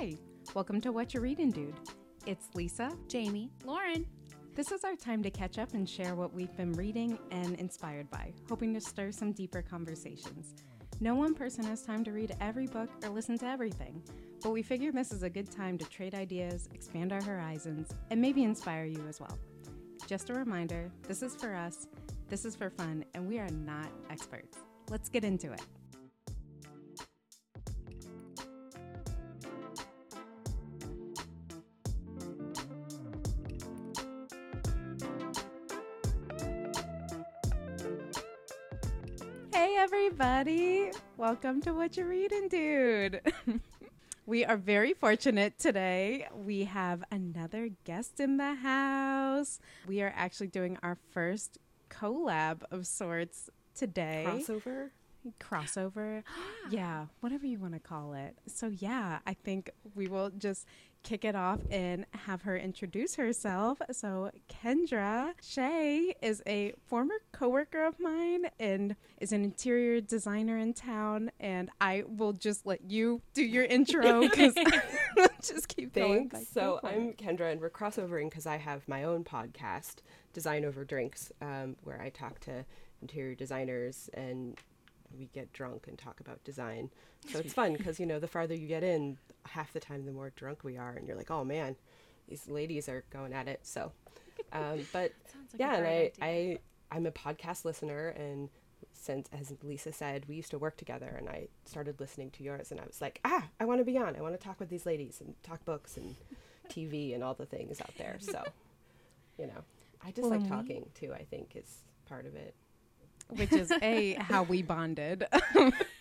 Hi, welcome to What You're Reading, Dude. It's Lisa. Jamie, Lauren. This is our time to catch up and share what we've been reading and inspired by, hoping to stir some deeper conversations. No one person has time to read every book or listen to everything, but we figure this is a good time to trade ideas, expand our horizons, and maybe inspire you as well. Just a reminder this is for us, this is for fun, and we are not experts. Let's get into it. Everybody! Welcome to What You're Reading, Dude. we are very fortunate today. We have another guest in the house. We are actually doing our first collab of sorts today. crossover. Crossover. yeah, whatever you want to call it. So, yeah, I think we will just kick it off and have her introduce herself. So, Kendra Shay is a former coworker of mine and is an interior designer in town. And I will just let you do your intro because just keep going. Thanks. So I'm Kendra, and we're crossovering because I have my own podcast, Design Over Drinks, um, where I talk to interior designers and we get drunk and talk about design. So it's fun because you know the farther you get in, half the time the more drunk we are, and you're like, oh man, these ladies are going at it. So, um, but like yeah, and I, idea. I I'm a podcast listener, and since as Lisa said, we used to work together, and I started listening to yours, and I was like, ah, I want to be on. I want to talk with these ladies and talk books and TV and all the things out there. So, you know, I just Well, like talking too. I think is part of it. Which is a how we bonded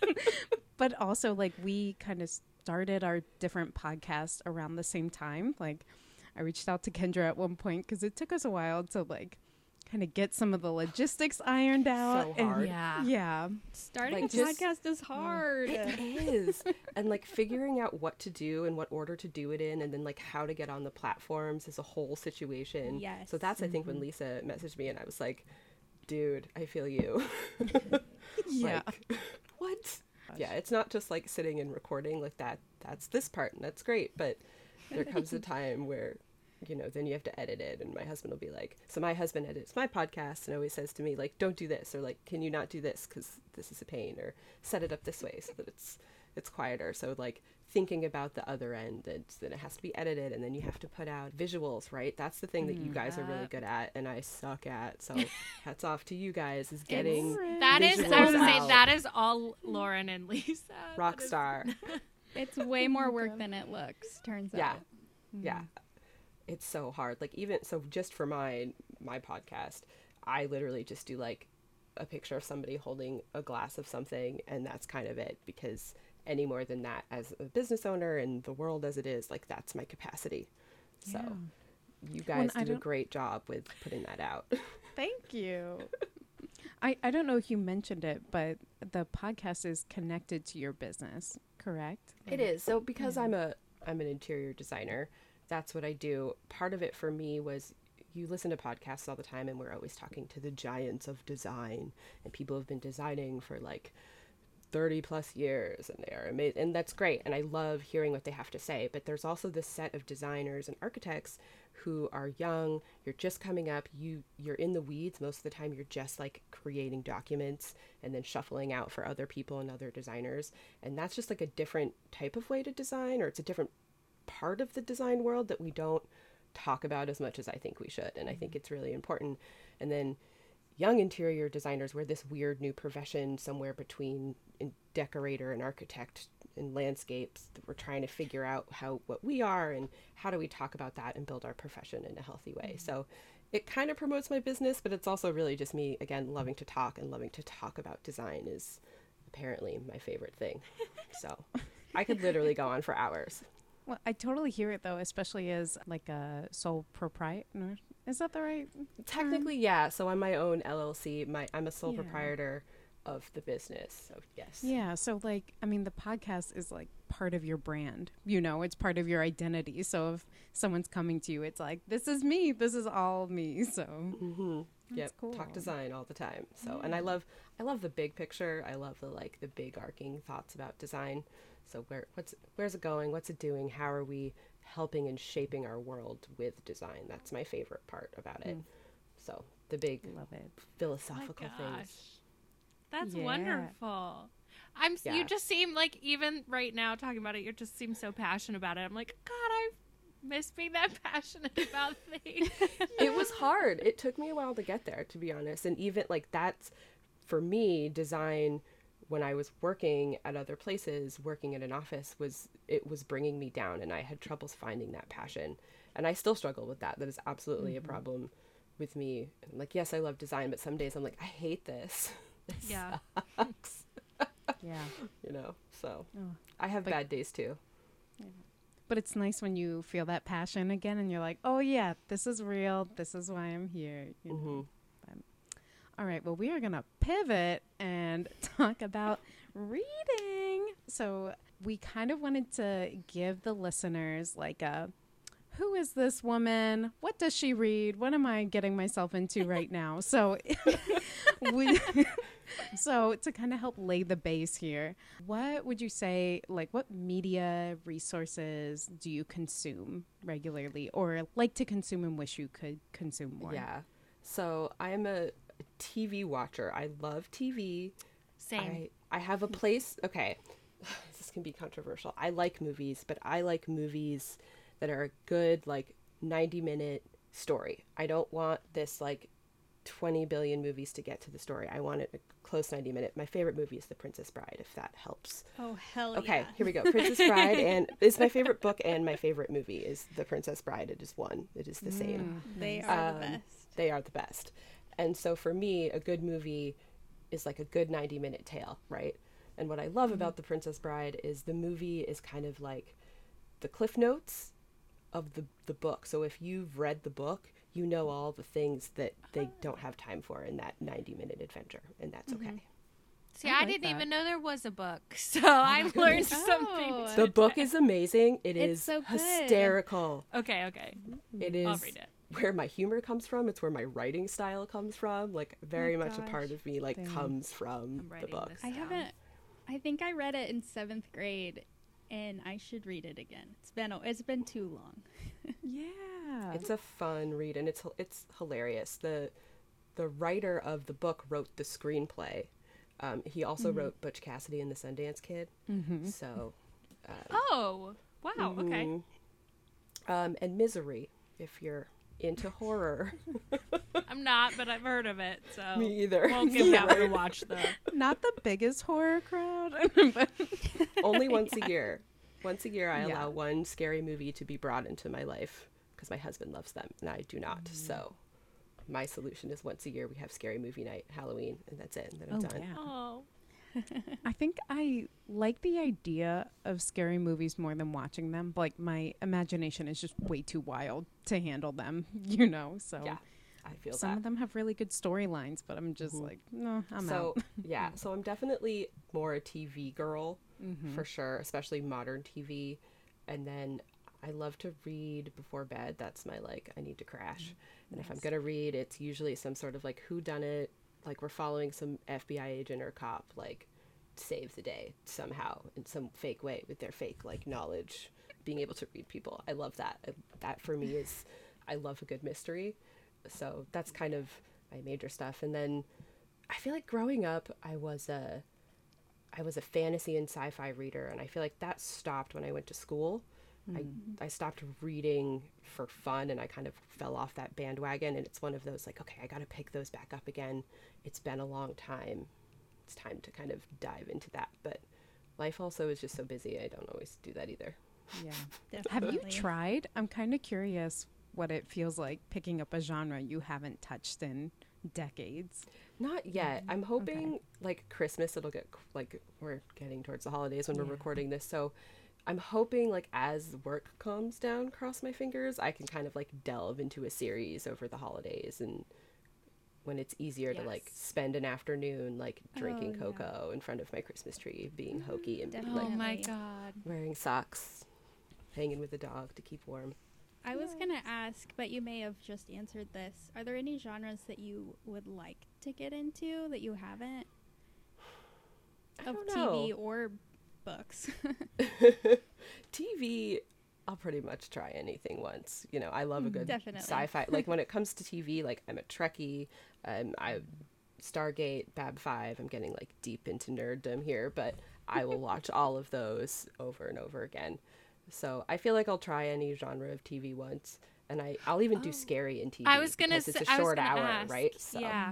but also like we kind of started our different podcasts around the same time like i reached out to kendra at one point because it took us a while to like kind of get some of the logistics ironed out So and hard. Yeah. yeah Starting Like, a just- podcast is hard. It is. and like figuring out what to do and what order to do it in and then like how to get on the platforms is a whole situation. Yes. So that's I think when mm-hmm. Lisa messaged me and I was like, dude, I feel you. yeah Like, what? Yeah, it's not just like sitting and recording like that. That's this part and that's great, but there comes a time where you know, then you have to edit it and my husband will be like, so my husband edits my podcast and always says to me like, don't do this or like, can you not do this cuz this is a pain or set it up this way so that it's it's quieter. So like thinking about the other end and then it has to be edited and then you have to put out visuals, right? That's the thing that you mm, guys are really good at and I suck at. So hats off to you guys is getting that is i was say that is all Lauren and Lisa. rock star. It's way more work than it looks, turns out. Yeah. Yeah. It's so hard. Like even so just for my my podcast, I literally just do like a picture of somebody holding a glass of something and that's kind of it because any more than that as a business owner and the world as it is, like that's my capacity. So you guys I do a great job with putting that out. thank you I, I don't know if you mentioned it but the podcast is connected to your business correct It is. So because I'm a I'm an interior designer, that's what I do. Part of it for me was you listen to podcasts all the time and we're always talking to the giants of design and people have been designing for like 30 plus years and they are amazing and that's great and I love hearing what they have to say but there's also this set of designers and architects who are young you're just coming up you you're in the weeds most of the time you're just like creating documents and then shuffling out for other people and other designers and that's just like a different type of way to design or it's a different part of the design world that we don't talk about as much as I think we should and I think mm-hmm. it's really important and then young interior designers we're this weird new profession somewhere between in decorator and architect and landscapes. We're trying to figure out how what we are and how do we talk about that and build our profession in a healthy way. Mm-hmm. So it kind of promotes my business but it's also really just me again loving to talk and loving to talk about design is apparently my favorite thing. So i could literally go on for hours. Well, I totally hear it though, especially as like a sole proprietor. Is that the right? technically yeah so i'm my own llc my i'm a sole Yeah. proprietor of the business so yes Yeah. So like, I mean, the podcast is like part of your brand. You know, it's part of your identity. So if someone's coming to you, it's like, this is me. This is all me. So Mm-hmm. Yep. cool. Talk design all the time. So, and I love, I love the big picture. I love the like the big arcing thoughts about design. So where what's where's it going? What's it doing? How are we helping and shaping our world with design? That's my favorite part about it. Mm. So the big Love it. philosophical Oh gosh. things. That's Yeah. wonderful. I'm. Yeah. You just seem like even right now talking about it, you just seem so passionate about it. I'm like, God, I miss being that passionate about things. it was hard. It took me a while to get there, to be honest. And even like that's for me, design when I was working at other places, working in an office was it was bringing me down, and I had troubles finding that passion, and I still struggle with that. That is absolutely a problem with me. Like, yes, I love design, but some days I'm like, I hate this. This yeah. sucks. Yeah. you know. So Oh, I have like- bad days too. But it's nice when you feel that passion again and you're like, oh, yeah, this is real. This is why I'm here. You know? hmm All right, well, we are going to pivot and talk about reading. So, we kind of wanted to give the listeners like a who is this woman? What does she read? What am I getting myself into right now? So, we so to kind of help lay the base here, what would you say like what media resources do you consume regularly or like to consume and wish you could consume more? Yeah. So I'm a TV watcher. I love TV. Same. I, I have a place. Okay, this can be controversial. I like movies, but I like movies that are a good, like, 90 minute story. I don't want this, like, 20 billion movies to get to the story. I want it a close 90 minute. My favorite movie is The Princess Bride, if that helps. Oh hell Okay, yeah. here we go. Princess Bride, and it's my favorite book and my favorite movie is The Princess Bride. It is one. It is the same They are Um, the best. they are the best. And so for me, a good movie is like a good 90 minute tale, right? And what I love about mm-hmm. The Princess Bride is the movie is kind of like the cliff notes of the, the book. So if you've read the book, you know mm-hmm. all the things that they ah. don't have time for in that 90 minute adventure, and that's mm-hmm. okay. See, I I, like didn't that. even know there was a book, so I learned goodness. something. Oh. The book is amazing. It It's is so hysterical. Okay, okay. It is I'll read it. Where my humor comes from. It's where my writing style comes from. Like very my much a part of me like Same. comes from the writing book. I haven't. I think I read it in seventh grade, and I should read it again. It's been a- it's been too long. Yeah. It's a fun read and it's it's hilarious. The the writer of the book wrote the screenplay. Um, he also wrote Butch Cassidy and the Sundance Kid. mm-hmm. So, Oh, wow. Okay. mhm. Um, and Misery, if you're into horror. I'm not, but I've heard of it, so Me either. won't give that one a watch though. Not the biggest horror crowd, but Only once a year. Once a year, I Yeah. allow one scary movie to be brought into my life because my husband loves them and I do not. Mm. So, my solution is once a year we have scary movie night, Halloween, and that's it. And then I'm oh done. yeah. Oh, I think I like the idea of scary movies more than watching them. Like my imagination is just way too wild to handle them, you know. So Yeah, I feel some that. of them have really good storylines, but I'm just Mhm. like, no, I'm out. so out. yeah, so I'm definitely more a TV girl Mhm. for sure, especially modern TV. And then I love to read before bed. That's my like I need to crash. And if I'm gonna read, it's usually some sort of like who done it, like we're following some FBI agent or cop, like save the day somehow in some fake way with their fake like knowledge, being able to read people. I love that. That for me is I love a good mystery. So that's kind of my major stuff. And then I feel like growing up, I was a I was a fantasy and sci-fi reader, and I feel like that stopped when I went to school. I mm. I stopped reading for fun, and I kind of fell off that bandwagon. And it's one of those like, okay, I got to pick those back up again. It's been a long time. It's time to kind of dive into that. But life also is just so busy. I don't always do that either. Yeah. Definitely. Have you tried? I'm kind of curious what it feels like picking up a genre you haven't touched in decades. Not yet. Mm-hmm. I'm hoping like Christmas it'll get like we're getting towards the holidays when we're recording this. So I'm hoping like as work calms down, cross my fingers, I can kind of like delve into a series over the holidays and when it's easier to like spend an afternoon like oh, drinking Oh, yeah. cocoa in front of my Christmas tree, being hokey and Definitely. oh my god. wearing socks, hanging with the dog to keep warm. I was gonna ask, but you may have just answered this. Are there any genres that you would like to get into that you haven't of don't TV or books. TV, I'll pretty much try anything once. You know, I love a good Definitely. sci-fi. Like when it comes to TV, like I'm a Trekkie. Um, I Stargate, Bab Five. I'm getting like deep into nerddom here, but I will watch all of those over and over again. So I feel like I'll try any genre of TV once, and I I'll even do scary in TV. I was gonna because say, it's a I was short hour, ask. right? So yeah,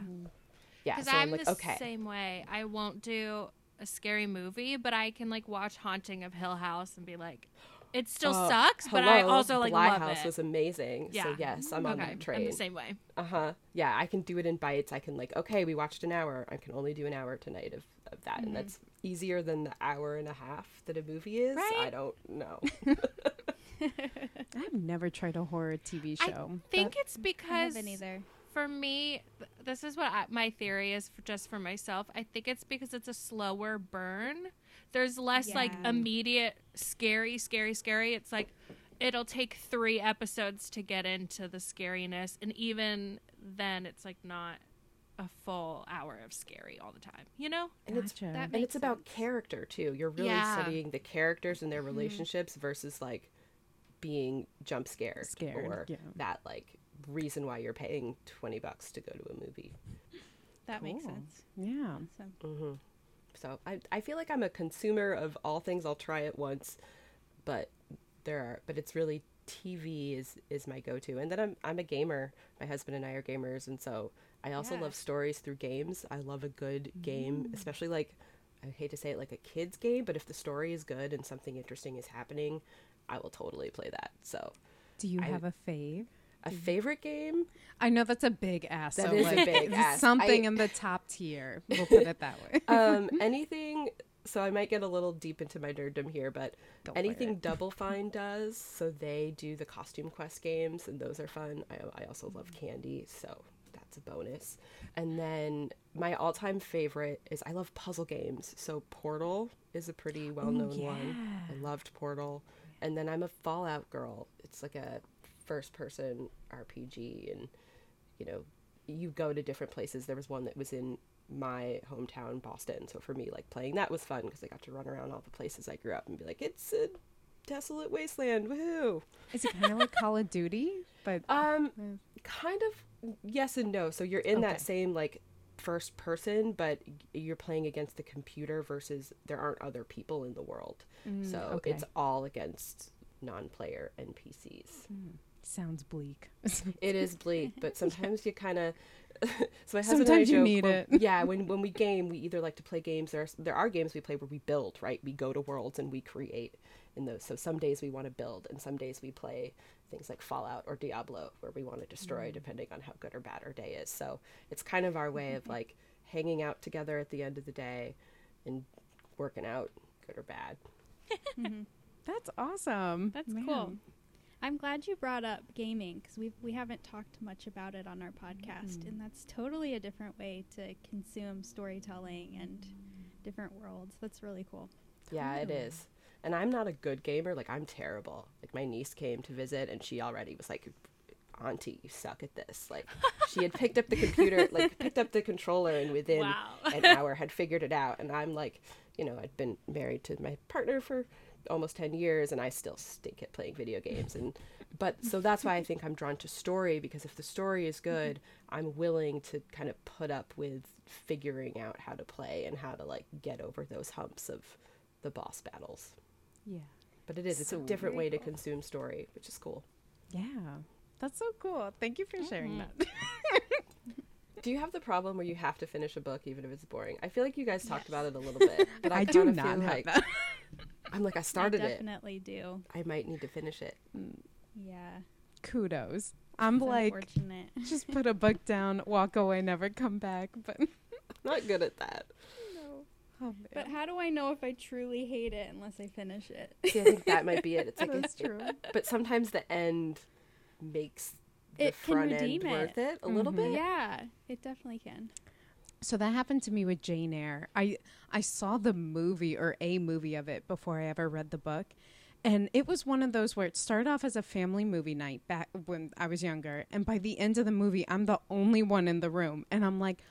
yeah. because So I'm I'm like, the okay, same way. I won't do a scary movie, but I can like watch Haunting of Hill House and be like, it still Oh, sucks, but I also like Bly love House it. was amazing. So Yeah. yes, I'm on that train. I'm the same way. Uh huh. Yeah, I can do it in bites. I can like, okay, we watched an hour. I can only do an hour tonight of, of that, and that's easier than the hour and a half that a movie is. Right? I don't know. I've never tried a horror TV show. I think That- it's I because haven't either. For me, this is what I, my theory is for, just for myself. I think it's because it's a slower burn. There's less like immediate scary, scary, scary. It's like it'll take three episodes to get into the scariness, and even then, it's like not a full hour of scary all the time. You know? And it's Gotcha. That and makes it's about character too. You're really Yeah. studying the characters and their mm-hmm. relationships versus like being jump scared, Scared, or yeah. that like reason why you're paying twenty bucks to go to a movie. That makes sense. yeah. So, mm-hmm. So I I feel like I'm a consumer of all things. I'll try it once, but there are but it's really TV is is my go to. And then I'm I'm a gamer. My husband and I are gamers, and so I also Yeah. love stories through games. I love a good game, mm. especially like I hate to say it like a kids game, but if the story is good and something interesting is happening, I will totally play that. So Do you I- have a fave? A favorite game I know that's a big ass. That so is a big ask. Something I- in the top tier. We'll put it that way. um anything so i might get a little deep into my nerddom here but for anything double fine does so they do the costume quest games and those are fun i, I also love candy so that's a bonus and then my all-time favorite is i love puzzle games so portal is a pretty well-known one i loved portal and then i'm a fallout girl it's like a first person rpg and you know you go to different places there was one that was in my hometown boston so for me like playing that was fun because i got to run around all the places i grew up and be like it's a desolate wasteland woohoo Is it kind of like Call of Duty? But um Mm. kind of yes and no so you're in Okay. that same like first person but you're playing against the computer versus there aren't other people in the world so Mm, okay. it's all against non-player npcs sounds bleak. It is bleak, but sometimes you kind of. so my husband and I Sometimes you joke need when- it. Yeah, when when we game, we either like to play games. There are, there are games we play where we build, right? We go to worlds and we create in those. So some days we want to build, and some days we play things like Fallout or Diablo, where we want to destroy, mm. depending on how good or bad our day is. So it's kind of our way of mm-hmm. like hanging out together at the end of the day, and working out, good or bad. Mm-hmm. That's awesome. that's Man. cool. I'm glad you brought up gaming because we we haven't talked much about it on our podcast, mm-hmm. and that's totally a different way to consume storytelling and different worlds. That's really cool. Yeah, it Totally. And I'm not a good gamer. Like I'm terrible. Like my niece came to visit and she already was like, "Auntie, you suck at this." Like she had picked up the computer, like picked up the controller, and within Wow. an hour had figured it out. And I'm like, you know, I'd been married to my partner for almost 10 years and I still stink at playing video games and but so that's why I think I'm drawn to story because if the story is good I'm willing to kind of put up with figuring out how to play and how to like get over those humps of the boss battles Yeah. but it is it's a different way to consume story which is cool Yeah. That's so cool. Thank you for sharing Mhm. that. do you have the problem where you have to finish a book even if it's boring I feel like you guys talked about it a little bit but I, I do not have like that. I'm like I started I it definitely do. I might need to finish it Yeah. Kudos. I'm It's like, just put a book down, walk away, never come back. But not good at that oh, But how do I know if I truly hate it unless I finish it? See, I think that might be it. It's like that's true. but sometimes the end makes the It can front end redeem it. worth it a little Mhm. bit. yeah, it definitely can. So that happened to me with Jane Eyre. I I saw the movie or a movie of it before I ever read the book. And it was one of those where it started off as a family movie night back when I was younger. And by the end of the movie, I'm the only one in the room. And I'm like,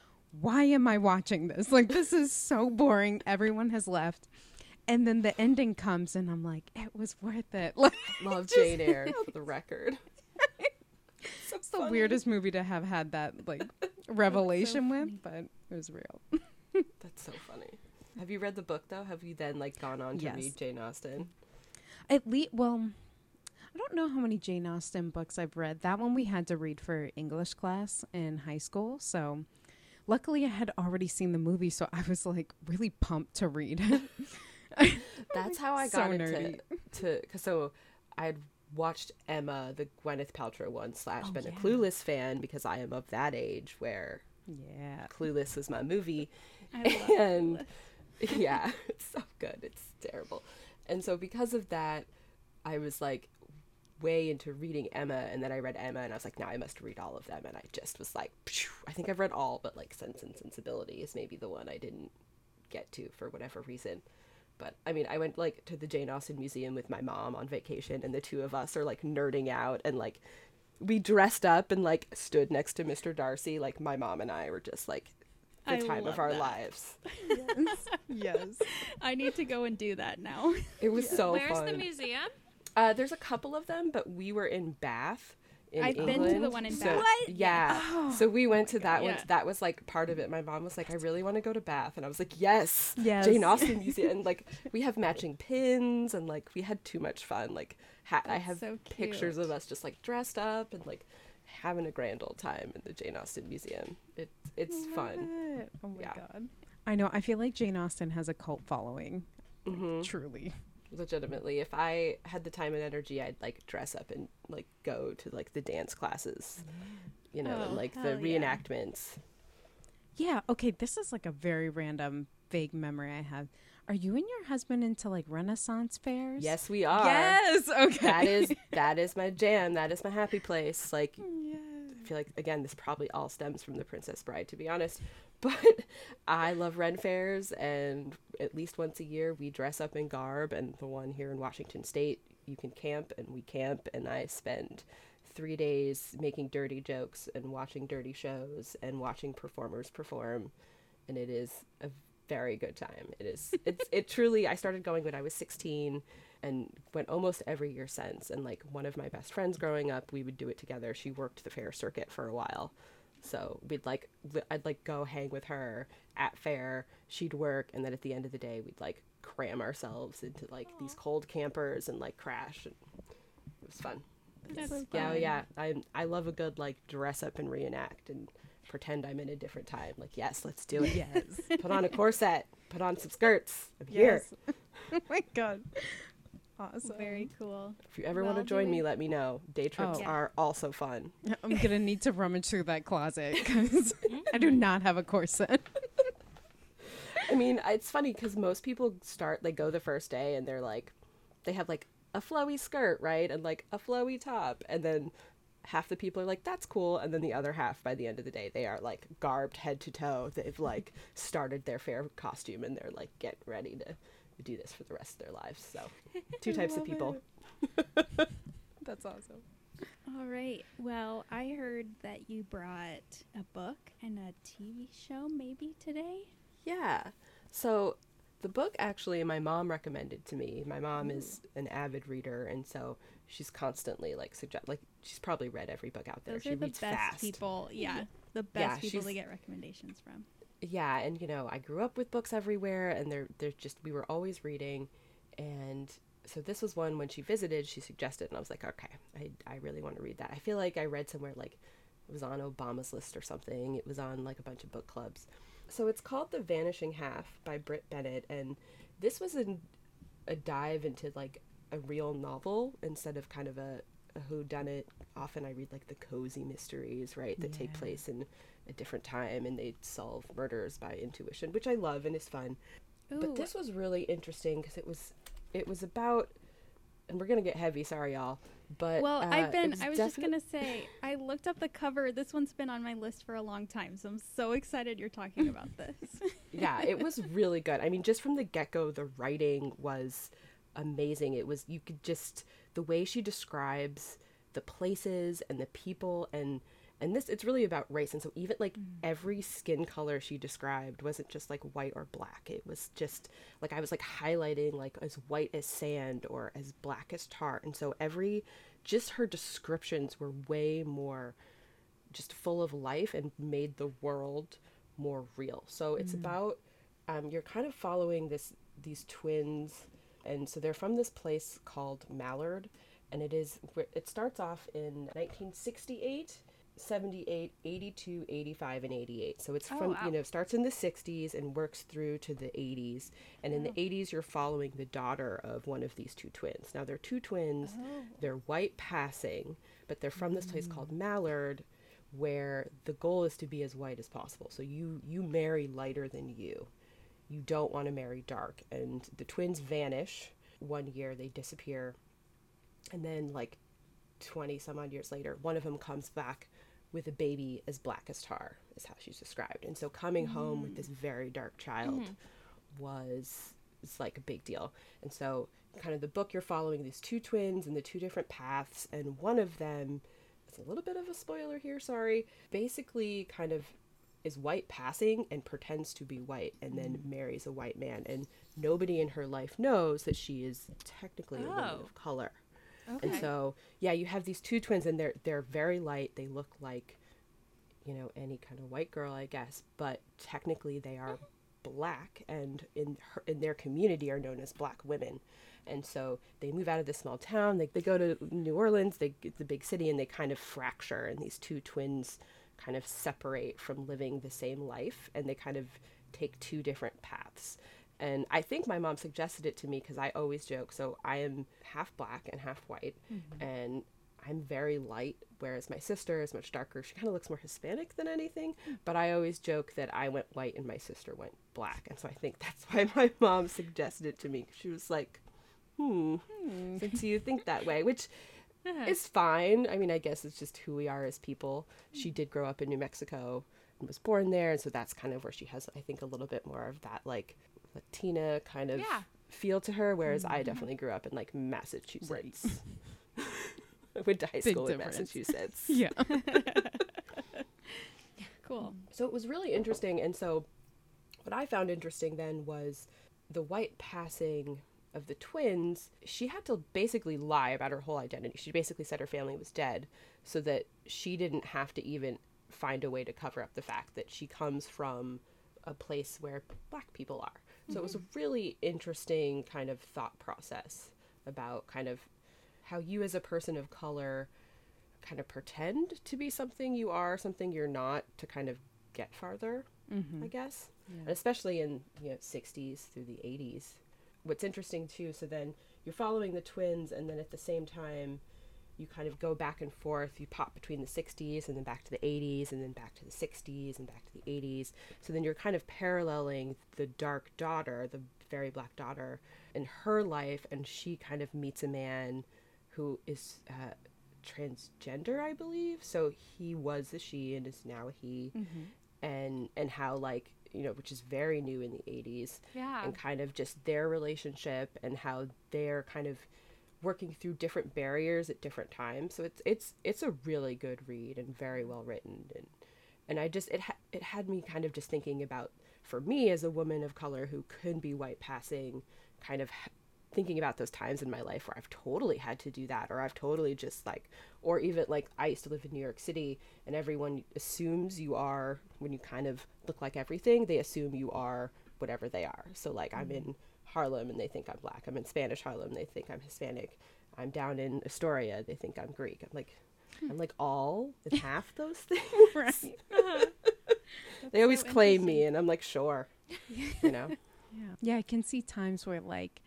why am I watching this? Like, this is so boring. Everyone has left. and then the ending comes, and I'm like, it was worth it. Like, Love Jane Eyre for the record. so it's the weirdest movie to have had that like revelation with, but it was real. That's so funny. Have you read the book though? Have you then like gone on to Yes. read Jane Austen? At least, well, I don't know how many Jane Austen books I've read. That one we had to read for English class in high school. So, luckily, I had already seen the movie, so I was like really pumped to read. That's how I So got into nerdy. to cause so I'd watched Emma, the Gwyneth Paltrow one, slash Oh, been yeah. a Clueless fan because I am of that age where yeah. Clueless was my movie. And yeah, it's so good. It's terrible. And so because of that, I was like way into reading Emma and then I read Emma and I was like, now I must read all of them and I just was like, phew. I think I've read all but like Sense and Sensibility is maybe the one I didn't get to for whatever reason. But I mean, I went like to the Jane Austen Museum with my mom on vacation and the two of us are like nerding out and like we dressed up and like stood next to Mr. Darcy. Like my mom and I were just like the I time of our that. lives. Yes. yes. I need to go and do that now. It was so Where's fun. the museum? Uh, there's a couple of them, but we were in Bath. In I've been to the one in so- Bath. What? Yeah. Oh, so we went to that one. Yeah. That was like part of it. My mom was like, "I really want to go to Bath," and I was like, "Yes, Yes. Jane Austen Museum." And like, we have matching pins, and like, we had too much fun. Like, ha- I have so pictures of us just like dressed up and like having a grand old time in the Jane Austen Museum. It it's fun. Oh my Yeah. god. I know. I feel like Jane Austen has a cult following. hmm Truly. Legitimately if i had the time and energy i'd like dress up and like go to like the dance classes you know Oh, and like the hell yeah. reenactments Yeah. Okay. This is like a very random, vague memory I have. Are you and your husband into like Renaissance fairs? yes we are Yes. Okay. that is that is my jam that is my happy place like oh, Yes. i feel like again this probably all stems from the princess bride to be honest but i love ren fairs and at least once a year we dress up in garb and the one here in washington state you can camp and we camp and i spend three days making dirty jokes and watching dirty shows and watching performers perform and it is a very good time. It is it's it truly i started going when i was 16 and went almost every year since and like one of my best friends growing up we would do it together. She worked the fair circuit for a while so we'd like i'd like go hang with her at fair. She'd work and then at the end of the day we'd like cram ourselves into like these cold campers and like crash. And it was fun. That's yeah fun. yeah. I i love a good like dress up and reenact and pretend i'm in a different time. Like yes let's do it. Yes. put on a corset. Put on some skirts. I'm here. Oh my god. Awesome. Very cool. if you ever Well, want to join me let me know day trips Oh. Yeah. are also fun I'm gonna need to rummage through that closet because mm-hmm. I do not have a corset. I mean, it's funny because most people start, they go the first day and they're like, they have like a flowy skirt, right? And like a flowy top. And then half the people are like, that's cool. And then the other half, by the end of the day, they are like garbed head to toe. They've like started their fair costume and they're like getting ready to do this for the rest of their lives. So, two types of people. That's awesome. All right. Well, I heard that you brought a book and a TV show maybe today. Yeah. So the book actually my mom recommended to me. My mom is an avid reader and so she's constantly like suggest like she's probably read every book out there. Those she are the reads best fast. people. Yeah, the Yeah, best people to get recommendations from. Yeah, and you know, I grew up with books everywhere and they're they're just we were always reading and so this was one when she visited, she suggested and I was like, "Okay, I I really want to read that." I feel like I read somewhere like it was on Obama's list or something. It was on like a bunch of book clubs. So it's called The Vanishing Half by Brit Bennett and this was a, a dive into like a real novel instead of kind of a, a who done it. Often I read like the cozy mysteries, right, that take place in a different time and they solve murders by intuition, which I love and is fun. Ooh, But this was really interesting because it was it was about and we're gonna get heavy, sorry y'all. But well, uh, I've been. I was just gonna say. I looked up the cover. This one's been on my list for a long time, so I'm so excited you're talking about this. yeah, it was really good. I mean, just from the get go, the writing was amazing. It was you could just the way she describes the places and the people and and this it's really about race and so even like every skin color she described wasn't just like white or black. It was just like i was like highlighting like as white as sand or as black as tar and so every just her descriptions were way more just full of life and made the world more real. So it's about um, you're kind of following this these twins and so they're from this place called mallard and it is it starts off in 1968 78 82 85 and 88 so it's Oh, from wow. you know starts in the 60s and works through to the 80s and in the 80s you're following the daughter of one of these two twins. Now they're two twins. Oh. They're white passing but they're from this place called mm. mallard where the goal is to be as white as possible. So you you marry lighter than you. You don't want to marry dark. And the twins vanish. One year they disappear. And then like 20 some odd years later one of them comes back with a baby as black as tar is how she's described. And so coming home with this very dark child mm-hmm. was it's like a big deal. And so kind of the book you're following these two twins and the two different paths and one of them it's a little bit of a spoiler here sorry basically kind of is white passing and pretends to be white and then mm. marries a white man. And nobody in her life knows that she is technically a woman Oh. of color Okay. and so yeah you have these two twins and they're they're very light. They look like you know any kind of white girl i guess but technically they are mm-hmm. black and in her, in their community are known as black women. And so they move out of this small town. They, they go to new orleans. They the big city and they kind of fracture and these two twins kind of separate from living the same life and they kind of take two different paths and I think my mom suggested it to me because I always joke. So I am half black and half white, mm-hmm. and I'm very light, whereas my sister is much darker. She kind of looks more Hispanic than anything. Mm. But I always joke that I went white and my sister went black, and so I think that's why my mom suggested it to me. She was like, hmm, "Hmm, since you think that way," which uh-huh. is fine. I mean, I guess it's just who we are as people. She mm. did grow up in New Mexico and was born there, and so that's kind of where she has, I think, a little bit more of that like Latina kind of Yeah. feel to her. Whereas I mm-hmm. definitely grew up in like Massachusetts. I went to high Big school in difference. Massachusetts. Yeah. Cool. So it was really interesting. And so what I found interesting then was the white passing of the twins. She had to basically lie about her whole identity. She basically said her family was dead so that she didn't have to even find a way to cover up the fact that she comes from a place where black people are. So it was a mm-hmm. really interesting kind of thought process about kind of how you as a person of color kind of pretend to be something you are, something you're not, to kind of get farther, mm-hmm. I guess. And especially in you know 60s through the 80s. What's interesting too, so then you're following the twins, and then at the same time, you kind of go back and forth. You pop between the 60s and then back to the 80s, and then back to the 60s and back to the 80s. So then you're kind of paralleling the dark daughter, the very black daughter, in her life, and she kind of meets a man who is uh, transgender, I believe. So he was a she and is now a he, and and how like you know, which is very new in the 80s Yeah. and kind of just their relationship and how they're kind of working through different barriers at different times. So it's it's it's a really good read and very well written. And and I just it ha- it had me kind of just thinking about for me as a woman of color who could be white passing kind of thinking about those times in my life where I've totally had to do that or I've totally just like or even like I used to live in New York City and everyone assumes you are when you kind of look like everything they assume you are whatever they are. So like I'm mm-hmm. in Harlem and they think I'm black. I'm in Spanish Harlem. They think I'm Hispanic. I'm down in Astoria. They think I'm Greek. I'm like hmm. I'm like all and half those things. Right. Uh-huh. they always so claim me and I'm like sure. You know? Yeah. Yeah, I can see times where like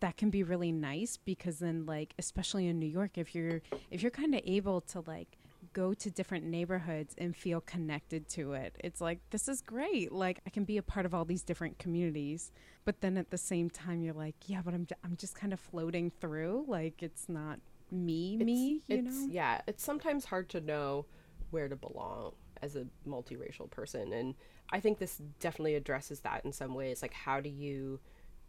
that can be really nice because then like especially in New York if you're if you're kind of able to like go to different neighborhoods and feel connected to it. It's like this is great. Like I can be a part of all these different communities. But then at the same time you're like, yeah, but I'm j- I'm just kind of floating through like it's not me It's- me, you it's, know. yeah it's sometimes hard to know where to belong as a multiracial person and i think this definitely addresses that in some ways like how do you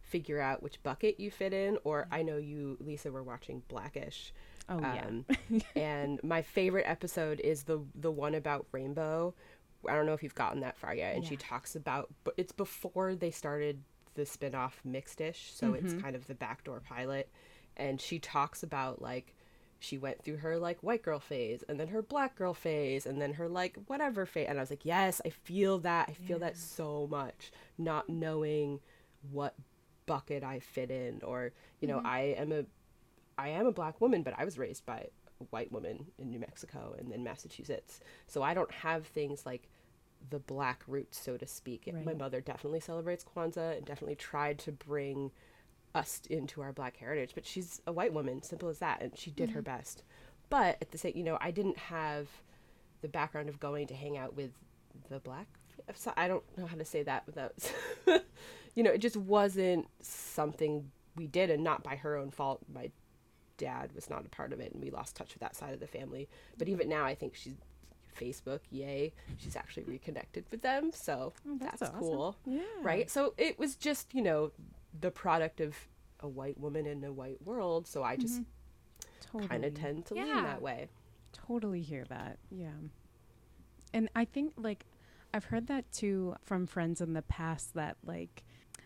figure out which bucket you fit in or mm-hmm. i know you lisa were watching blackish Oh yeah. Um, and my favorite episode is the the one about Rainbow. I don't know if you've gotten that far yet. And she talks about, but it's before they started the spin-off Mixed-ish, so it's kind of the backdoor pilot. And she talks about like she went through her like white girl phase and then her black girl phase and then her like whatever phase. And I was like, yes, I feel that. I feel that so much. Not knowing what bucket I fit in, or you know, I am a I am a black woman, but I was raised by a white woman in New Mexico and then Massachusetts. So I don't have things like the black roots, so to speak. My mother definitely celebrates Kwanzaa and definitely tried to bring us into our black heritage, but she's a white woman, simple as that, and she did her mm-hmm. best. But at the same, you know, I didn't have the background of going to hang out with the black. so- I don't know how to say that without, you know, it just wasn't something we did, and not by her own fault. My dad was not a part of it, and we lost touch with that side of the family. But even now, I think she's Facebook, yay, she's actually reconnected with them, so Oh, that's that's, awesome. cool, Yeah. right? So it was just, you know, the product of a white woman in a white world. So I just mm-hmm. Totally. kind of tend to lean Yeah. that way. Totally hear that. Yeah. And I think like I've heard that too from friends in the past that like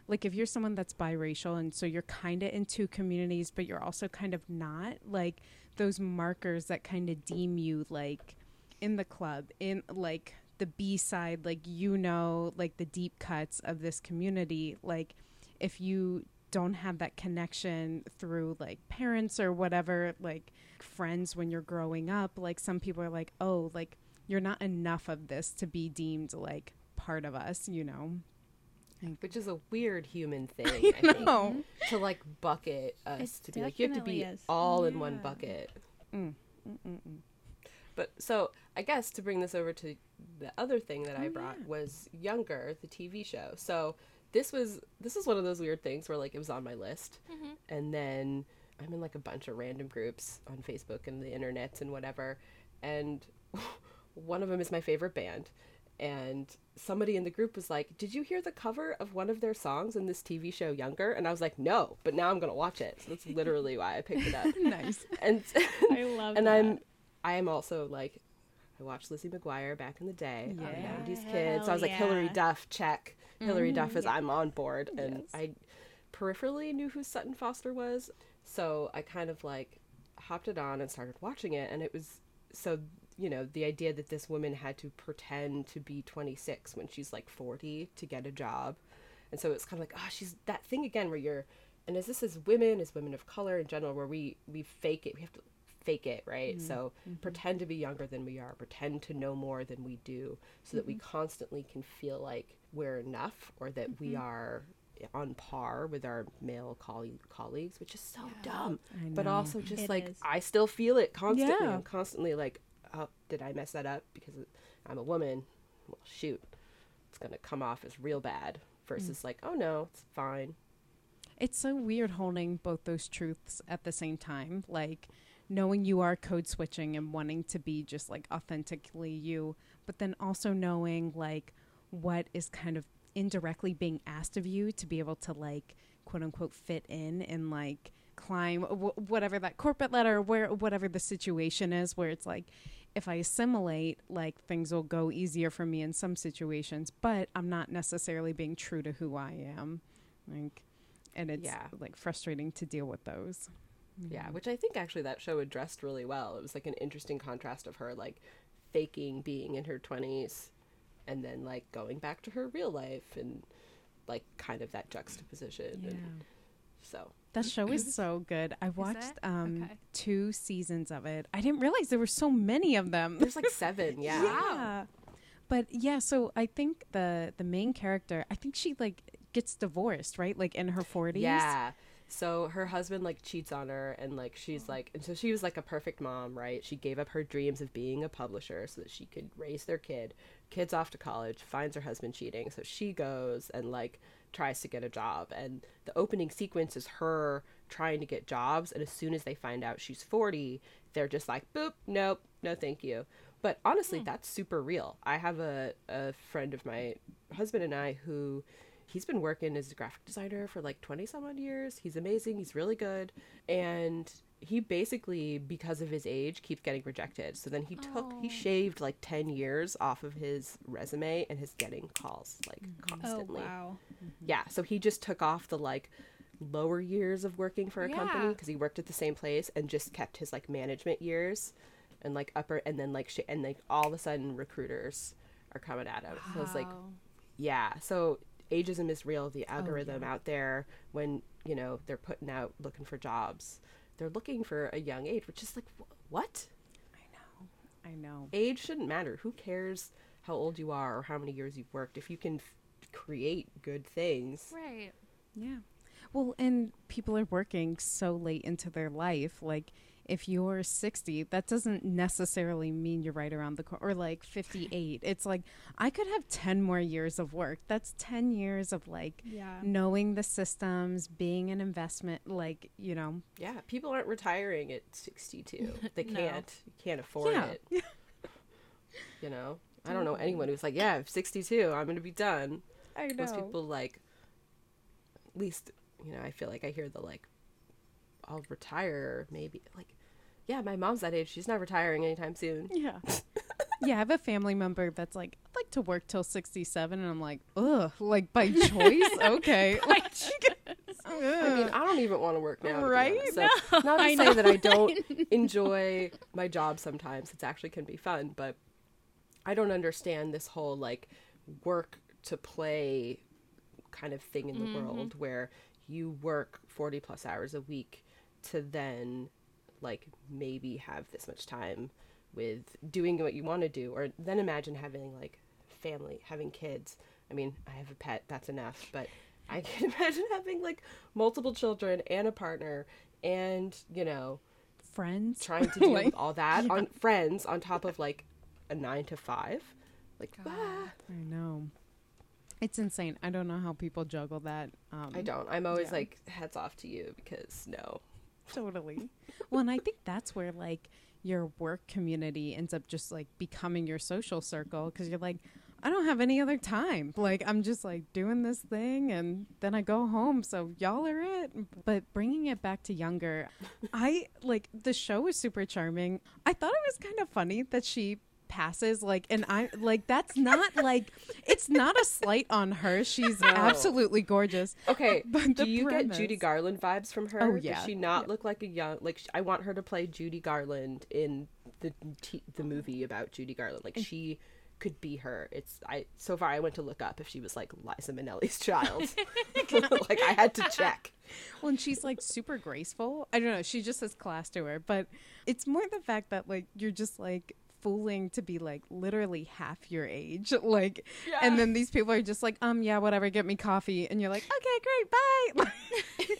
like if you're someone that's biracial and so you're kind of in two communities but you're also kind of not like those markers that kind of deem you like in the club in like the B side like you know like the deep cuts of this community like if you don't have that connection through like parents or whatever like friends when you're growing up like some people are like oh like you're not enough of this to be deemed like part of us you know Which is a weird human thing, I, think. no To like bucket us to be like, you have to be is. all in one bucket. Mm. But so I guess to bring this over to the other thing that I Oh, brought yeah. was Younger, the TV show. So this was this is one of those weird things where like it was on my list, and then I'm in like a bunch of random groups on Facebook and the internet and whatever, and one of them is my favorite band. And somebody in the group was like, "Did you hear the cover of one of their songs in this TV show Younger?" And I was like, "No," but now I'm gonna watch it. So that's literally why I picked it up. nice And I love it. and that. I'm I am also like I watched Lizzie McGuire back in the day on Yeah. 90s Kids. So I was like Hell Hilary. Duff, check. Hilary Duff is mm-hmm. I'm on board and Yes. I peripherally knew who Sutton Foster was. So I kind of like hopped it on and started watching it and it was so you know the idea that this woman had to pretend to be 26 when she's like 40 to get a job. And so it's kind of like oh she's that thing again where you're and as this is women as women of color in general where we we fake it we have to fake it right? Mm-hmm. So mm-hmm. pretend to be younger than we are pretend to know more than we do so that we mm-hmm. constantly can feel like we're enough or that we are on par with our male colle- colleagues which is so dumb. But also just It like is. i still feel it constantly. Yeah. i'm constantly like did i mess that up? Because i'm a woman. Well shoot. It's gonna come off as real bad versus mm. like oh no it's fine. It's so weird holding both those truths at the same time. Like knowing you are code switching and wanting to be just like authentically you, but then also knowing like what is kind of indirectly being asked of you to be able to like quote unquote fit in and like climb w- whatever that corporate ladder where whatever the situation is where it's like if I assimilate like things will go easier for me in some situations but I'm not necessarily being true to who I am like and it's Yeah. like frustrating to deal with those. yeah mm-hmm. which i think actually that show addressed really well it was like an interesting contrast of her like faking being in her 20s and then like going back to her real life and like kind of that juxtaposition and so That show is so good. I watched um Okay. two seasons of it. I didn't realize there were so many of them. there's like seven yeah yeah. But yeah, so I think the the main character, I think she like gets divorced, right? Like in her 40s. Yeah. So her husband like cheats on her and like she's like and so she was like a perfect mom, right? She gave up her dreams of being a publisher so that she could raise their kid. Kid's off to college, finds her husband cheating, so she goes and like tries to get a job and the opening sequence is her trying to get jobs and as soon as they find out she's 40, they're just like boop, nope, no thank you. But honestly, hmm. that's super real. I have a, a friend of my husband and I who he's been working as a graphic designer for like 20 some odd years. He's amazing. He's really good. And he basically because of his age keeps getting rejected. So then he took he Oh. shaved like 10 years off of his resume and is getting calls like mm-hmm. Oh constantly. wow. Yeah, so he just took off the like lower years of working for a company because he worked at the same place and just kept his like management years and like upper and then like sh- and like all of a sudden recruiters are coming at him. So it's like yeah, so ageism is real. The oh, algorithm yeah. out there when you know they're putting out looking for jobs, they're looking for a young age, which is like wh- what? I know. I know. Age shouldn't matter. Who cares how old you are or how many years you've worked if you can f- create good things. Right. Yeah. Well, and people are working so late into their life. Like, if you're 60, that doesn't necessarily mean you're right around the corner. Or like 58. It's like, I could have 10 more years of work. That's 10 years of like Yeah. knowing the systems, being an investment. Like, you know, Yeah, people aren't retiring at 62. They No. can't. You can't afford Yeah. it. You know? I don't know anyone who's like, yeah, I'm 62, I'm going to be done. I know. Most people like at least, you know, I feel like I hear the like I'll retire maybe like yeah, my mom's that age. She's not retiring anytime soon. Yeah. yeah, I have a family member that's like, I'd like to work till 67. And I'm like, ugh, like by choice? okay. By I mean, I don't even want to work now. to Right? honest. So, not to I say that I don't enjoy my job sometimes. It actually can be fun, but I don't understand this whole like work to play kind of thing in the mm-hmm. world where you work 40 plus hours a week to then like maybe have this much time with doing what you want to do or then imagine having like family having kids i mean i have a pet that's enough but i can imagine having like multiple children and a partner and you know Friends. trying to deal Like, with all that on friends on top of like a nine to five like God. ah, I know. It's insane. I don't know how people juggle that. Um, i don't i'm always Yeah. like heads off to you because no Totally. well, and I think that's where like your work community ends up just like becoming your social circle because you're like, I don't have any other time. Like I'm just like doing this thing and then I go home. So y'all are it. But bringing it back to younger, I like the show was super charming. I thought it was kind of funny that she passes like and I like that's not like it's not a slight on her. She's absolutely gorgeous. Okay, But do you get Judy Garland vibes from her? Oh, Does she not look like a young like? I want her to play Judy Garland in the t- the movie about Judy Garland. Like she could be her. It's I so far I went to look up if she was like Liza Minnelli's child. like I had to check. Well, and she's like super graceful. I don't know. She just has class to her, but it's more the fact that like you're just like fooling to be like literally half your age, like, and then these people are just like, um, yeah, whatever, get me coffee, and you're like, okay, great, bye.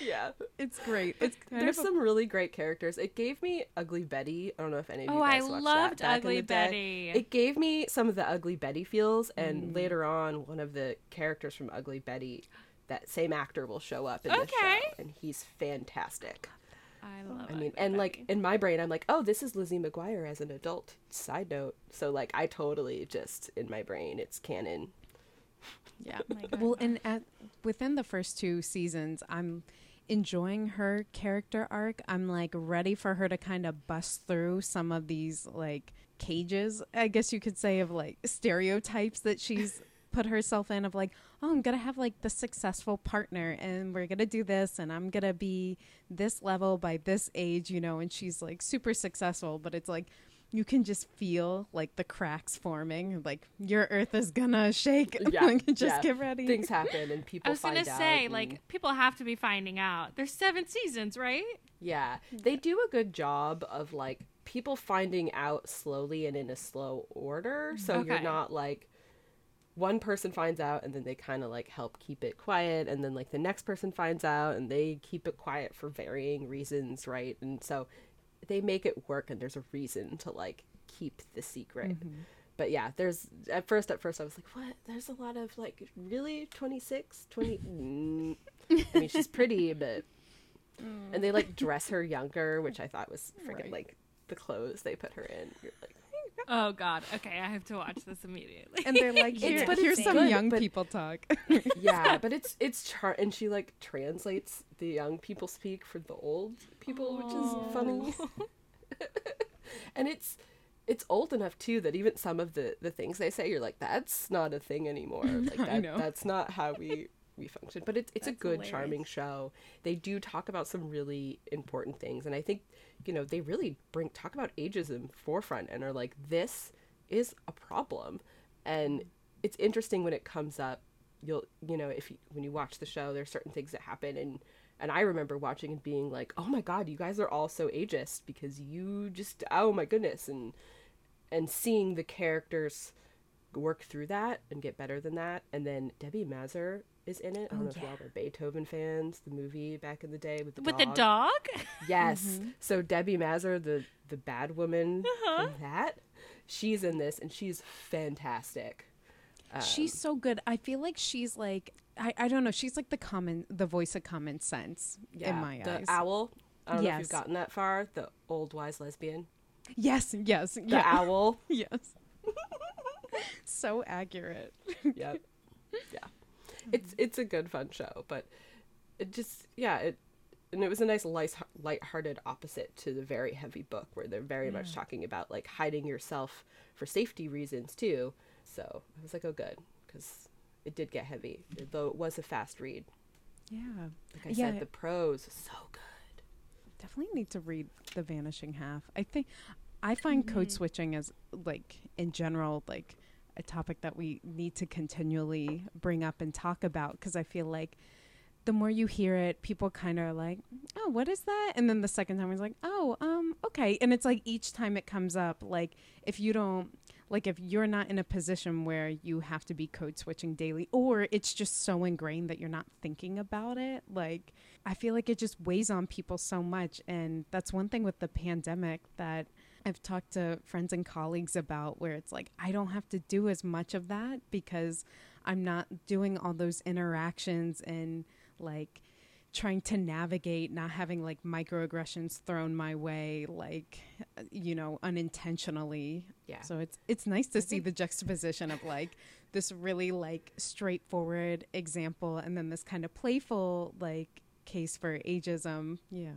Yeah, it's great. It's there's of a- some really great characters. It gave me Ugly Betty. I don't know if any of you Oh, I guys watched loved that back in Ugly the day. Betty. It gave me some of the Ugly Betty feels, and Mm. later on, one of the characters from Ugly Betty, that same actor will show up in the show, and he's fantastic. I love. I mean, Ugly and like in my brain, I'm like, oh, this is Lizzie McGuire as an adult. Side note. So like, I totally just in my brain, it's canon. yeah. Oh. Well, and at within the first two seasons, I'm enjoying her character arc. I'm like ready for her to kind of bust through some of these like cages, I guess you could say, of like stereotypes that she's put herself in of like, oh, I'm gonna have like the successful partner and we're gonna do this and I'm gonna be this level by this age, you know, and she's like super successful, but it's like you can just feel like the cracks forming, like your earth is gonna shake. Yeah, like, just yeah. get ready. Things happen, and people I was gonna say, and- like, people have to be finding out. There's seven seasons, right? yeah, they do a good job of like people finding out slowly and in a slow order. So you're not like one person finds out and then they kind of like help keep it quiet and then like the next person finds out and they keep it quiet for varying reasons right? And so they make it work and there's a reason to like keep the secret. But yeah there's at first at first i was like what? There's a lot of like really 26 20 mm. i mean she's pretty but and they like dress her younger which i thought was freaking Right. like the clothes they put her in. You're like Oh God. Okay, I have to watch this immediately. And they're like, It's- Here, but here's some good, young but- people talk. yeah, but it's it's char and she like translates the young people speak for the old people, which is funny. and it's it's old enough too that even some of the the things they say, you're like, that's not a thing anymore. Like that, that's not how we we function. But it's it's a good, hilarious. charming show. They do talk about some really important things, and I think you know they really bring talk about ageism forefront and are like, this is a problem, and it's interesting when it comes up you'll you know if you, when you watch the show there's certain things that happen and and I remember watching and being like oh my god you guys are all so ageist because you just oh my goodness and and seeing the characters work through that and get better than that and then Debi Mazar is in it I don't Oh, know if y'all were Beethoven fans the movie back in the day with the With dog. the dog? Yes. So Debi Mazar, the the bad woman Uh-huh. from that, she's in this and she's fantastic. Um, she's so good. I feel like she's like I, I don't know. She's like the common the voice of common sense in my the eyes. owl. I don't know if you've gotten that far. The old wise lesbian. yes, yes, The yeah, owl. yes. so accurate. yep. Yeah. It's it's a good fun show, but it just yeah it and it was a nice light light-hearted opposite to the very heavy book where they're very much mm. talking about like hiding yourself for safety reasons too. So I was like, oh good, because it did get heavy, though it was a fast read. Yeah, Like I Yeah. said, the prose so good. definitely need to read The Vanishing Half. I think I find code mm-hmm. switching as like in general like a topic that we need to continually bring up and talk about because I feel like the more you hear it, people kind of are like, "Oh, what is that?" And then the second time, it's like, "Oh, um, okay." And it's like each time it comes up, like if you don't, like if you're not in a position where you have to be code switching daily, or it's just so ingrained that you're not thinking about it, like I feel like it just weighs on people so much. And that's one thing with the pandemic that I've talked to friends and colleagues about where it's like I don't have to do as much of that because I'm not doing all those interactions and like trying to navigate not having like microaggressions thrown my way like you know unintentionally Yeah. so it's it's nice to see the juxtaposition of like this really like straightforward example and then this kind of playful like case for ageism yeah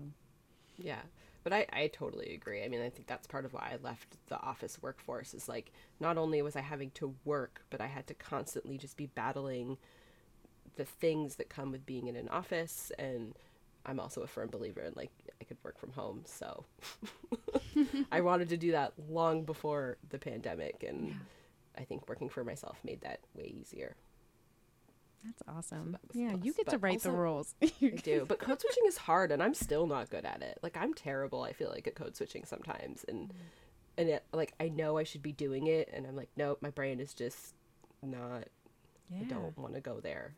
Yeah. But I, I totally agree. I mean, I think that's part of why I left the office workforce is like not only was I having to work, but I had to constantly just be battling the things that come with being in an office and I'm also a firm believer in like I could work from home. So I wanted to do that long before the pandemic and I think working for myself made that way easier. That's awesome yeah you get to write the rules I do, but code switching is hard, and I'm still not good at it. Like I'm terrible. I feel like at code switching sometimes, and mm-hmm. and it, like I know I should be doing it, and I'm like, nope, my brain is just not. yeah I don't want to go there.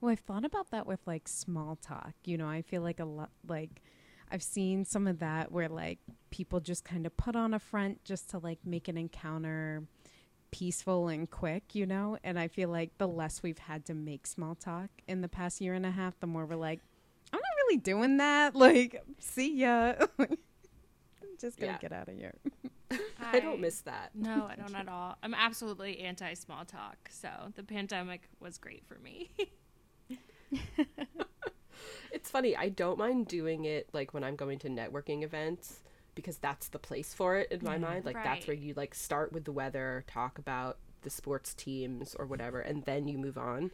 Well, I've thought about that with like small talk. You know, I feel like a lot, like, I've seen some of that where like people just kind of put on a front just to like make an encounter peaceful and quick, you know? And I feel like the less we've had to make small talk in the past year and a half, the more we're like, I'm not really doing that. Like, see ya. I'm just gonna Yeah. get out of here. I don't miss that. No, I don't at all. I'm absolutely anti small talk. So the pandemic was great for me. It's funny. I don't mind doing it like when I'm going to networking events because that's the place for it in my mm-hmm. mind. Like that's where you like start with the weather, talk about the sports teams or whatever, and then you move on.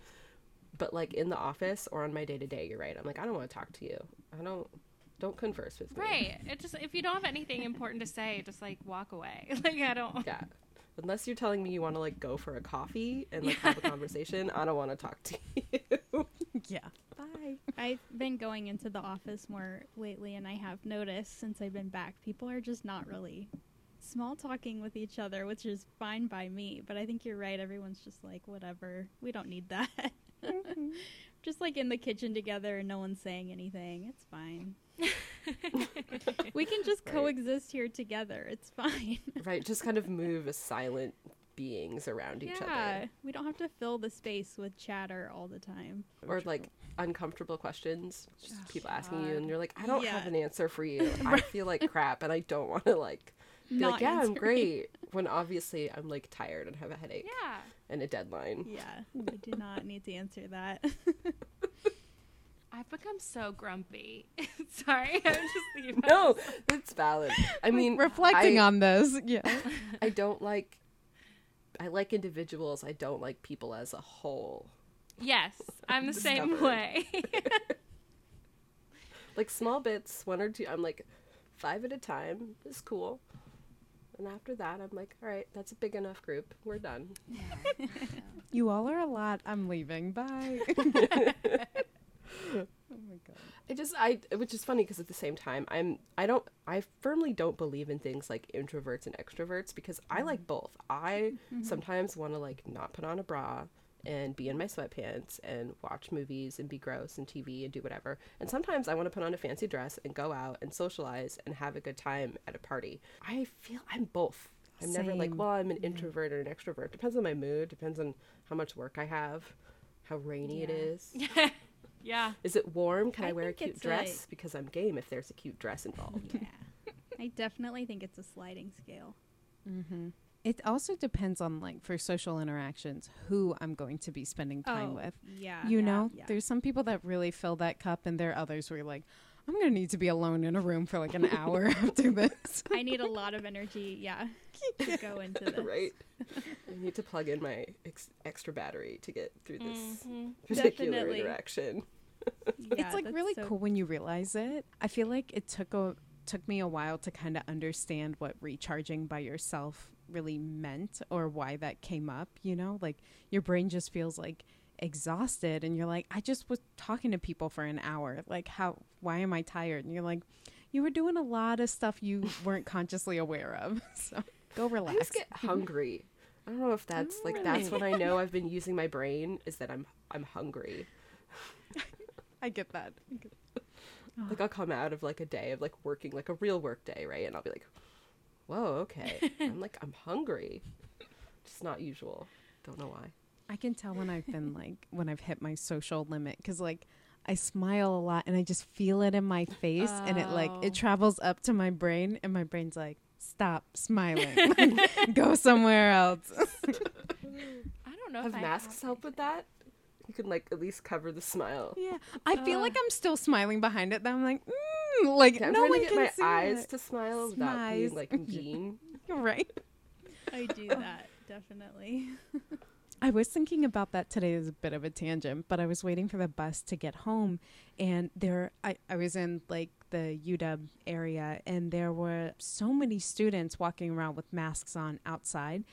But like in the office or on my day to day, you're right. I'm like, I don't want to talk to you. I don't. Don't converse with me. right. It just if you don't have anything important to say, just like walk away. Like I don't. Yeah. Unless you're telling me you want to like go for a coffee and like have a conversation, I don't want to talk to you. yeah. Bye. I've been going into the office more lately, and I have noticed since I've been back, people are just not really small talking with each other, which is fine by me. But I think you're right. Everyone's just like, whatever. We don't need that. Mm-hmm. just like in the kitchen together, and no one's saying anything. It's fine. we can just Right. coexist here together. It's fine. right? Just kind of move as silent beings around each other. yeah, other. we don't have to fill the space with chatter all the time. Or like uncomfortable questions. Just oh, people asking you and you're like, I don't have an answer for you. I feel like crap and I don't want to like be not like, yeah, I'm great. When obviously I'm like tired and have a headache Yeah. and a deadline. Yeah, we do not need to answer that. I've become so grumpy. Sorry, I'm just thinking about No, that's valid. I mean, reflecting I, on this, yeah. I don't like. I like individuals. I don't like people as a whole. Yes, I'm the same way. Like small bits, one or two. I'm like, five at a time is cool. And after that, I'm like, all right, that's a big enough group. We're done. You all are a lot. I'm leaving. Bye. Oh my god. I just I which is funny because at the same time I'm I don't I firmly don't believe in things like introverts and extroverts because I like mm-hmm. both. I mm-hmm. sometimes want to like not put on a bra and be in my sweatpants and watch movies and be gross and TV and do whatever. And sometimes I want to put on a fancy dress and go out and socialize and have a good time at a party. I feel I'm both. I'm never like, well, I'm an mm-hmm. introvert or an extrovert. Depends on my mood, depends on how much work I have, how rainy it Yeah. is. yeah. Is it warm? Can I, I wear a cute it's dress? Because I'm game if there's a cute dress involved. yeah, I definitely think it's a sliding scale. Mm-hmm. It also depends on like for social interactions who I'm going to be spending time oh, with. yeah, You yeah, know, yeah. there's some people that really fill that cup, and there are others where you're like, I'm gonna need to be alone in a room for like an hour after this. I need a lot of energy. Yeah, to go into this. right? I need to plug in my ex- extra battery to get through this Mhm. particular Definitely. interaction. Yeah, it's like really so- cool when you realize it. I feel like it took a took me a while to kind of understand what recharging by yourself really meant or why that came up, you know? Like your brain just feels like exhausted and you're like I just was talking to people for an hour. Like how why am I tired? And you're like you were doing a lot of stuff you weren't consciously aware of. So go I relax. just get hungry. I don't know if that's like that's when I know I've been using my brain is that I'm I'm hungry. I get that. I get- Like I'll come out of like a day of like working like a real work day, right? And I'll be like, "Whoa, okay." I'm like I'm hungry. Just not usual. Don't know why. I can tell when I've been like when I've hit my social limit because like I smile a lot and I just feel it in my face and it like Oh. it travels up to my brain and my brain's like stop smiling go somewhere else. I don't know Have if masks have help with that? You can like at least cover the smile. yeah, I feel like Uh. I'm still smiling behind it. That I'm like mm, like Yeah, I'm no trying one to get can my see eyes it. to smile without Smize. being like mean. right. I do that definitely. I was thinking about that today as a bit of a tangent, but I was waiting for the bus to get home and there I, I was in like the UW area and there were so many students walking around with masks on outside.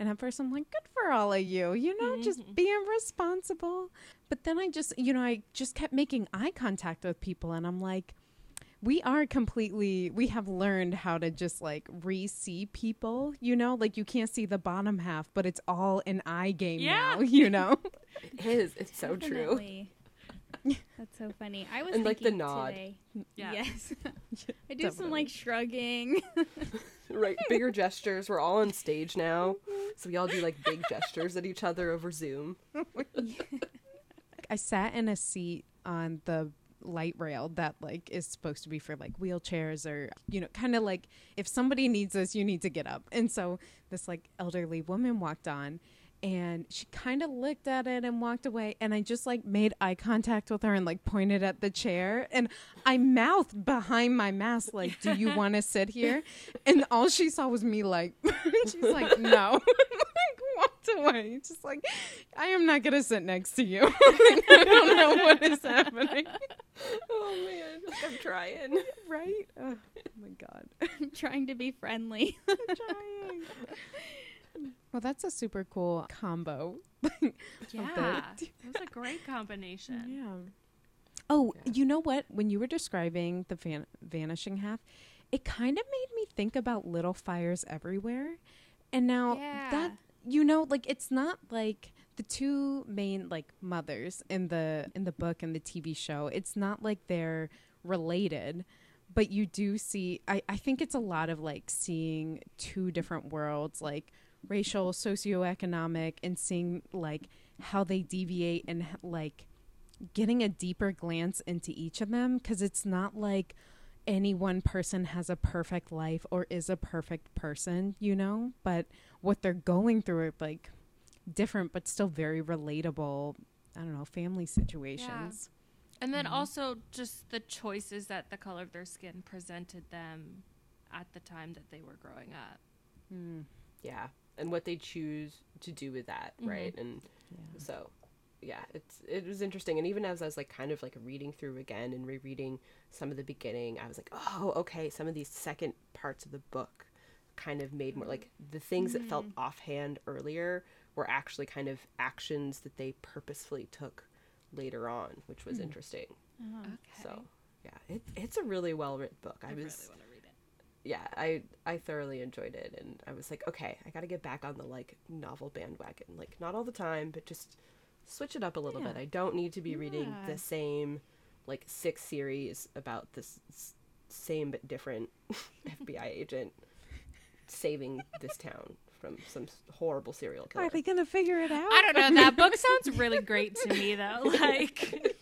And at first I'm like, good for all of you, you know, mm-hmm. just being responsible. But then I just you know, I just kept making eye contact with people and I'm like, we are completely we have learned how to just like re-see people you know like you can't see the bottom half but it's all an eye game Yeah. now you know It is. It's so true. That's so funny. I was And, like, the thinking nod. today. Yeah. Yes. I do some like shrugging. Right. Bigger gestures. We're all on stage now. Mm-hmm. So we all do like big gestures at each other over Zoom. i sat in a seat on the light rail that like is supposed to be for like wheelchairs or you know kind of like if somebody needs this you need to get up. And so this like elderly woman walked on and she kind of looked at it and walked away. And i just like made eye contact with her and like pointed at the chair. And i mouthed behind my mask like do you want to sit here? And all she saw was me like she's like no. Like away just like i am not gonna sit next to you i don't know what is happening Oh man. I'm trying. right oh my god I'm trying to be friendly. trying well that's a super cool combo Yeah, it was a great combination. Yeah. Oh, Yeah. you know what? When you were describing the van- vanishing half, it kind of made me think about little fires everywhere. And now Yeah. that you know, like it's not like the two main like mothers in the in the book and the TV show. It's not like they're related, but you do see I I think it's a lot of like seeing two different worlds like racial, socioeconomic and seeing like how they deviate and like getting a deeper glance into each of them because it's not like any one person has a perfect life or is a perfect person, you know, but what they're going through are like different but still very relatable, I don't know, family situations. And then Mhm. also just the choices that the color of their skin presented them at the time that they were growing up. Mm, Yeah, and what they choose to do with that, Mhm. right? And yeah. so, yeah, it's it was interesting. And even as I was like kind of like reading through again and rereading some of the beginning, I was like, oh, okay, some of these second parts of the book kind of made more like the things that felt mm-hmm. offhand earlier were actually kind of actions that they purposefully took later on, which was hmm. interesting. Oh. So, yeah, it, it's a really well written book. I, I was really want to read it. yeah, I I thoroughly enjoyed it, and I was like, okay, I got to get back on the like novel bandwagon. Like not all the time, but just switch it up a little bit. I don't need to be reading the same like six series about this s- same but different FBI agent saving this town from some horrible serial killer. Are they going to figure it out? I don't know. That book sounds really great to me, though. Like,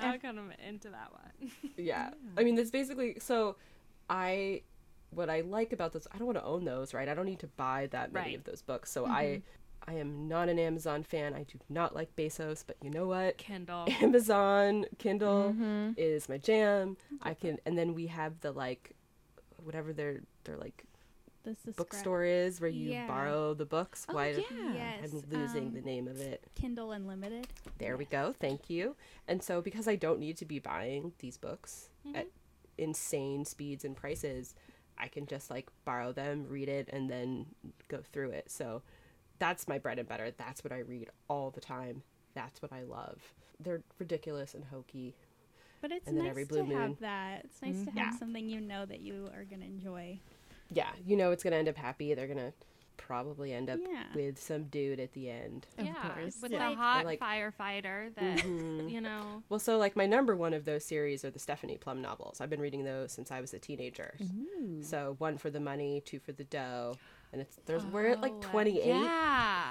I'm kind of into that one. yeah. I mean, that's basically so. I what I like about those. I don't want to own those, right? I don't need to buy that many Right. of those books. So I, mm-hmm. I am not an Amazon fan. I do not like Bezos, but you know what? Kindle. Amazon Kindle Mhm. is my jam. I can, and then we have the like, whatever their their like This is bookstore is where you Yeah. borrow the books. Oh, Why yeah. Yes. I'm losing um, the name of it. Kindle Unlimited. There we go. Thank you. And so because I don't need to be buying these books at insane speeds and prices, I can just like borrow them, read it, and then go through it. So that's my bread and butter. That's what I read all the time. That's what I love. They're ridiculous and hokey. But it's And then nice every to blue moon. have that. It's nice to have Yeah. something you know that you are going to enjoy. Yeah, you know it's gonna end up happy. They're gonna probably end up Yeah. with some dude at the end. Of yeah, course. with Yeah. a hot Like- firefighter that Mhm. you know. Well, so like my number one of those series are the Stephanie Plum novels. I've been reading those since I was a teenager. Ooh. So one for the money, two for the dough, and it's there's we're at Oh, like 28. Yeah,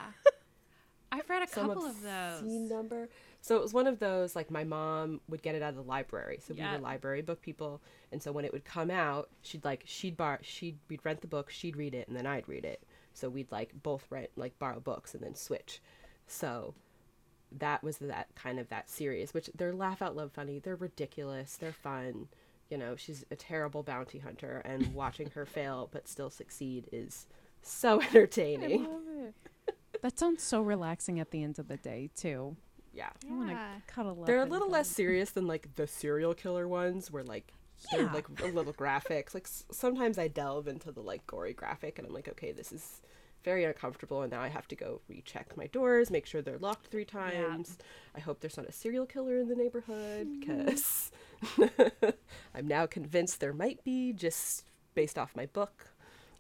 I've read a couple of those. number. So it was one of those like my mom would get it out of the library. So we were library book people, and so when it would come out, she'd like she'd bar she'd we'd rent the book, she'd read it, and then I'd read it. So we'd like both rent like borrow books and then switch. So that was that kind of that series, which they're laugh out loud funny. They're ridiculous. They're fun. You know, she's a terrible bounty hunter, and watching her fail but still succeed is so entertaining. That sounds so relaxing at the end of the day, too. Yeah. I want to cuddle up. They're a little less serious than like the serial killer ones, where like they're like a little graphics. Like s- sometimes I delve into the like gory graphic, and I'm like, okay, this is very uncomfortable, and now I have to go recheck my doors, make sure they're locked three times. I hope there's not a serial killer in the neighborhood hmm. because I'm now convinced there might be, just based off my book.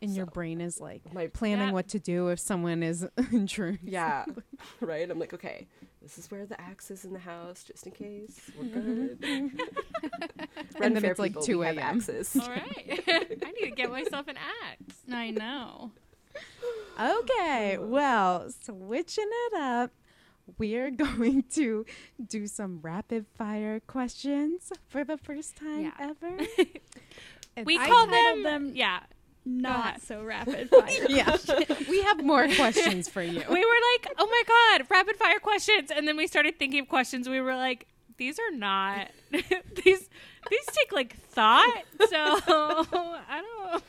And your brain is like My planning Yeah. what to do if someone is intruding. yeah, right. I'm like, okay, this is where the axe is in the house, just in case. We're mm-hmm. good. And then Fair it's like 2 we a.m.. axes. All right, I need to get myself an axe. I know. Okay, well, switching it up, we're going to do some rapid fire questions for the first time Yeah. ever. We I call titled them, them- yeah. Not so rapid fire. yeah, we have more questions for you. We were like, oh my god, rapid fire questions, and then we started thinking of questions. We were like, these are not these. These take like thought. So I don't.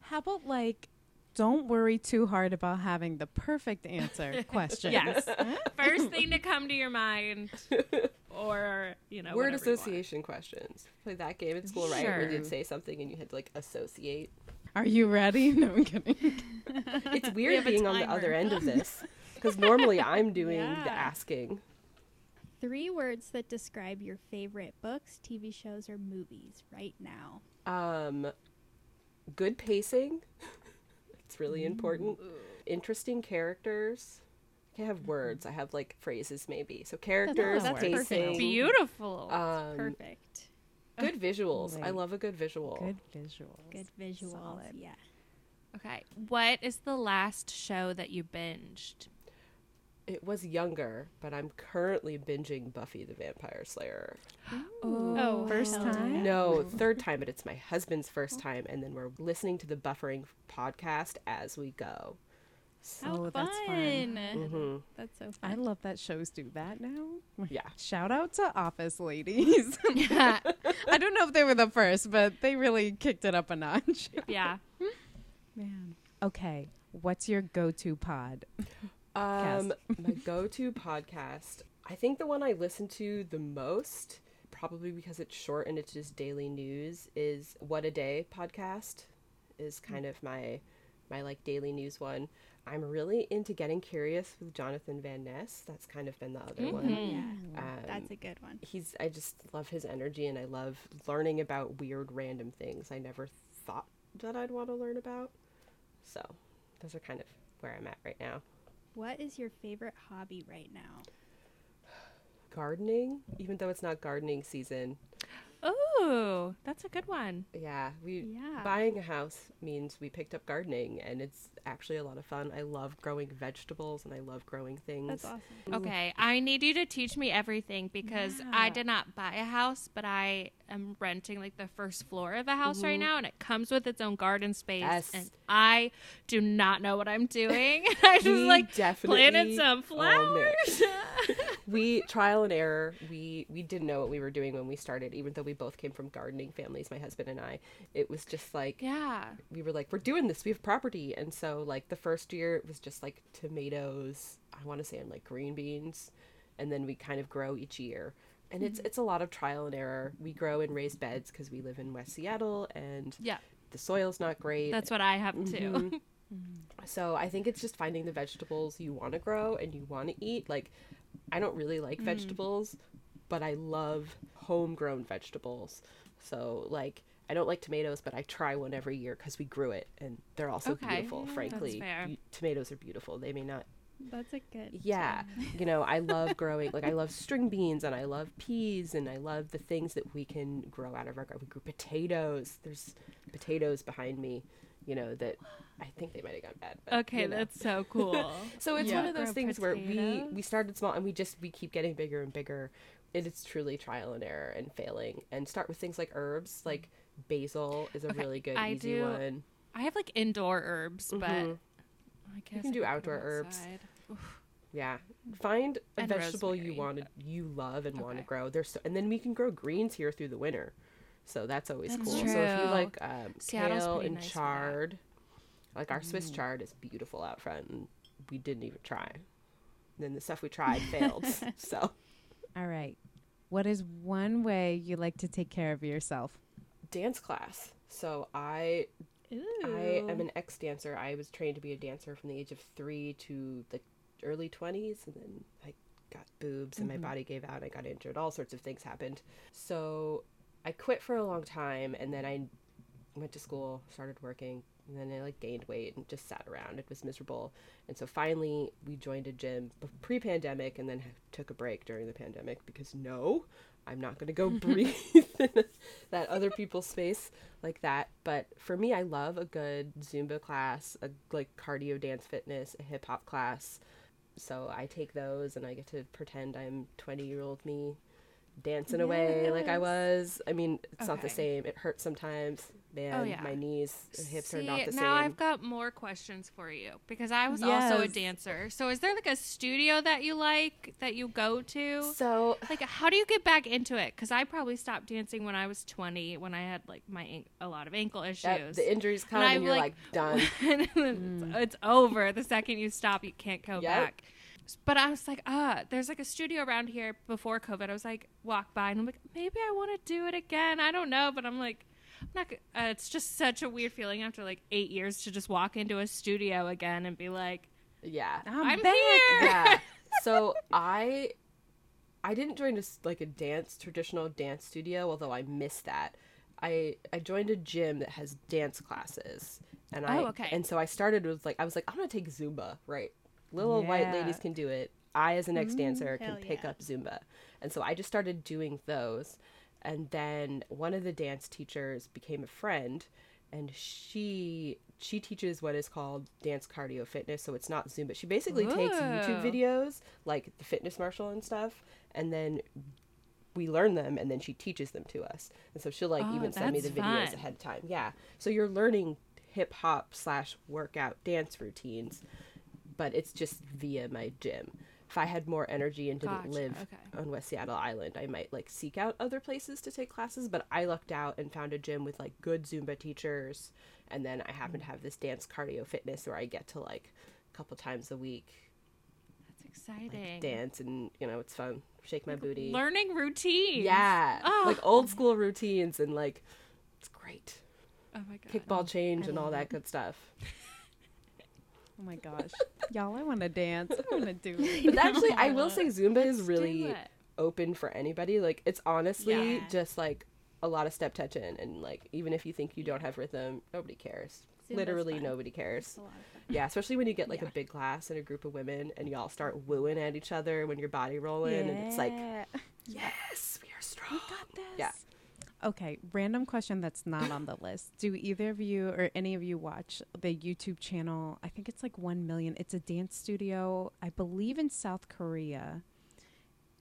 How about like, don't worry too hard about having the perfect answer questions. Yes. First thing to come to your mind, or you know, Word whatever you want. association questions. Play that game at school, right? Where you'd say something and you had to like associate. Are you ready? No, I'm kidding. It's weird a being on the other end of this because normally I'm doing Yeah. the asking. Three words that describe your favorite books, TV shows, or movies right now. Um, good pacing. it's really important. Interesting characters. I can't have words. I have like phrases maybe. So characters, that's pacing, perfect. Beautiful. um, Perfect. good visuals. I love a good visual. Good visuals. Good visuals. Solid. Yeah. okay. What is the last show that you binged? it was younger, but I'm currently binging Buffy the Vampire Slayer. Oh, oh first time? No, third time, but it's my husband's first oh. time, and then we're listening to the Buffering podcast as we go. How Oh, fun. that's fun. hmm That's so fun. I love that shows do that now. Yeah. Shout out to Office Ladies. yeah. I don't know if they were the first, but they really kicked it up a notch. yeah. Man. Okay. What's your go to pod? Um, my go-to podcast. I think the one I listen to the most, probably because it's short and it's just daily news, is What a Day podcast. Is kind of my my like daily news one. I'm really into getting curious with Jonathan Van Ness. That's kind of been the other one. yeah, Um, that's a good one. he's I just love his energy and I love learning about weird random things I never thought that I'd want to learn about. So, those are kind of where I'm at right now. What is your favorite hobby right now? Gardening, even though it's not gardening season. Ooh, that's a good one. Yeah, we Yeah. buying a house means we picked up gardening and it's actually a lot of fun. I love growing vegetables and I love growing things. That's awesome. Okay, I need you to teach me everything because I did not buy a house, but I am renting like the first floor of a house right mm-hmm. now, and it comes with its own garden space. Yes. And I do not know what I'm doing. I just like definitely planted some flowers. we trial and error we we didn't know what we were doing when we started even though we both came from gardening families my husband and i it was just like yeah. we were like we're doing this we have property and so like the first year it was just like tomatoes i want to say and like green beans and then we kind of grow each year and it's Mm-hmm. it's a lot of trial and error we grow in raised beds because we live in west seattle and Yeah. the soil's not great That's what I have too. Mhm. So I think it's just finding the vegetables you want to grow and you want to eat. Like, I don't really like mm. vegetables, but I love homegrown vegetables. So like, I don't like tomatoes, but I try one every year because we grew it and they're also Okay. beautiful. Yeah, frankly, that's fair. You- tomatoes are beautiful. They may not. That's a good. Yeah, you know, I love growing. Like I love string beans and I love peas and I love the things that we can grow out of our garden. We grew potatoes. There's potatoes behind me. You know that I think they might have gone bad. But, Okay, you know. that's so cool. So it's Yeah. one of those Grow things where we we started small and we just we keep getting bigger and bigger. And it's truly trial and error and failing. And start with things like herbs, like basil is a Okay, really good I easy do- one. I have like indoor herbs, but Mhm. I guess can do outdoor herbs. Yeah, find a And vegetable you want to you love and want to grow. There's so, and then we can grow greens here through the winter, so that's always That's cool. So if you like um, kale and nice chard, like our Swiss mm. chard is beautiful out front, and we didn't even try. And then the stuff we tried failed. so All right. What is one way you like to take care of yourself? dance class. So I Ooh. I am an ex dancer. I was trained to be a dancer from the age of three to the early 20s, and then I got boobs and my mm-hmm. body gave out. I got injured. All sorts of things happened. So I quit for a long time, and then I went to school, started working, and then I like gained weight and just sat around. It was miserable. And so finally, we joined a gym pre pandemic and then took a break during the pandemic because no, I'm not going to go breathe in that other people's space like that. But for me, I love a good Zumba class, a like cardio dance fitness, a hip hop class. So I take those and I get to pretend I'm 20 year old me dancing away like I was. I mean, it's not the same. It hurts sometimes. Man, yeah. my knees hips are See, not the now same. I've got more questions for you because I was also a dancer. So is there like a studio that you like that you go to? So Like how do you get back into it? Because I probably stopped dancing when I was 20 when I had like my a lot of ankle issues. that, the injuries come And and, you're like- like, done. it's, it's over the second you stop. You can't go Yep. back. But I was like, ah, there's like a studio around here before COVID. I was like, walk by and I'm like, maybe I want to do it again. I don't know, but I'm like, I'm not. Uh, it's just such a weird feeling after like eight years to just walk into a studio again and be like, Yeah. I'm, back. here. yeah. So I I didn't join a, s- like a dance traditional dance studio, although I missed that. I I joined a gym that has dance classes, and I Oh, okay. and so I started with like I was like I'm gonna take Zumba, right? Little white ladies can do it. I as an ex dancer can pick yeah. up Zumba, and so I just started doing those, and then one of the dance teachers became a friend. and she she teaches what is called dance cardio fitness. So it's not zoom but She basically takes YouTube videos like the fitness Marshall and stuff, and then we learn them and then she teaches them to us and so she'll like Oh, even send me the videos fun. ahead of time yeah so you're learning hip hop slash workout dance routines but it's just via my gym if i had more energy and didn't Gotcha, live okay. on west seattle island i might like seek out other places to take classes but i lucked out and found a gym with like good zumba teachers and then i happen to have this dance cardio fitness where i get to like a couple times a week That's exciting. dance and you know it's fun shake my booty Learning routines. yeah, Oh. like old school routines and like it's great. Oh my god. Kickball change and all that good stuff. Oh my gosh. Y'all, I want to dance. I want to do it. But actually, I will say Zumba is Let's really open for anybody. Like it's honestly Yeah. just like a lot of step touching and like even if you think you don't have rhythm, nobody cares. Zumba's Literally fun. nobody cares. It's a lot of fun. Yeah, especially when you get like Yeah. a big class and a group of women and y'all start wooing at each other when you're body rolling and it's like, yes, we are strong. We Got this. Yeah. Okay, random question that's not on the list. Do either of you or any of you watch the YouTube channel? I think it's like 1 million. It's a dance studio, I believe in South Korea.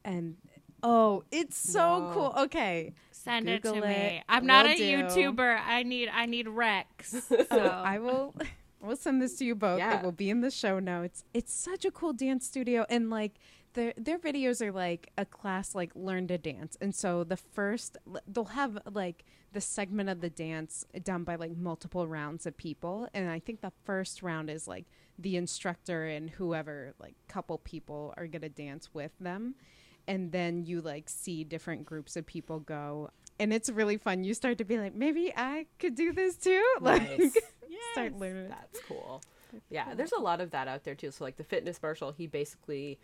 And oh, it's so No. cool. Okay. Send it Google to me. I'm not Will a do. YouTuber. I need I need Rex. So So I will we'll send this to you both. Yeah. It will be in the show notes. It's such a cool dance studio and like their their videos are like a class like learn to dance. And so the first they'll have like the segment of the dance done by like multiple rounds of people and I think the first round is like the instructor and whoever like couple people are going to dance with them and then you like see different groups of people go and it's really fun. You start to be like, maybe I could do this too. Like, Nice. start learning. That's cool. Yeah, there's a lot of that out there too. So like the fitness Marshall, he basically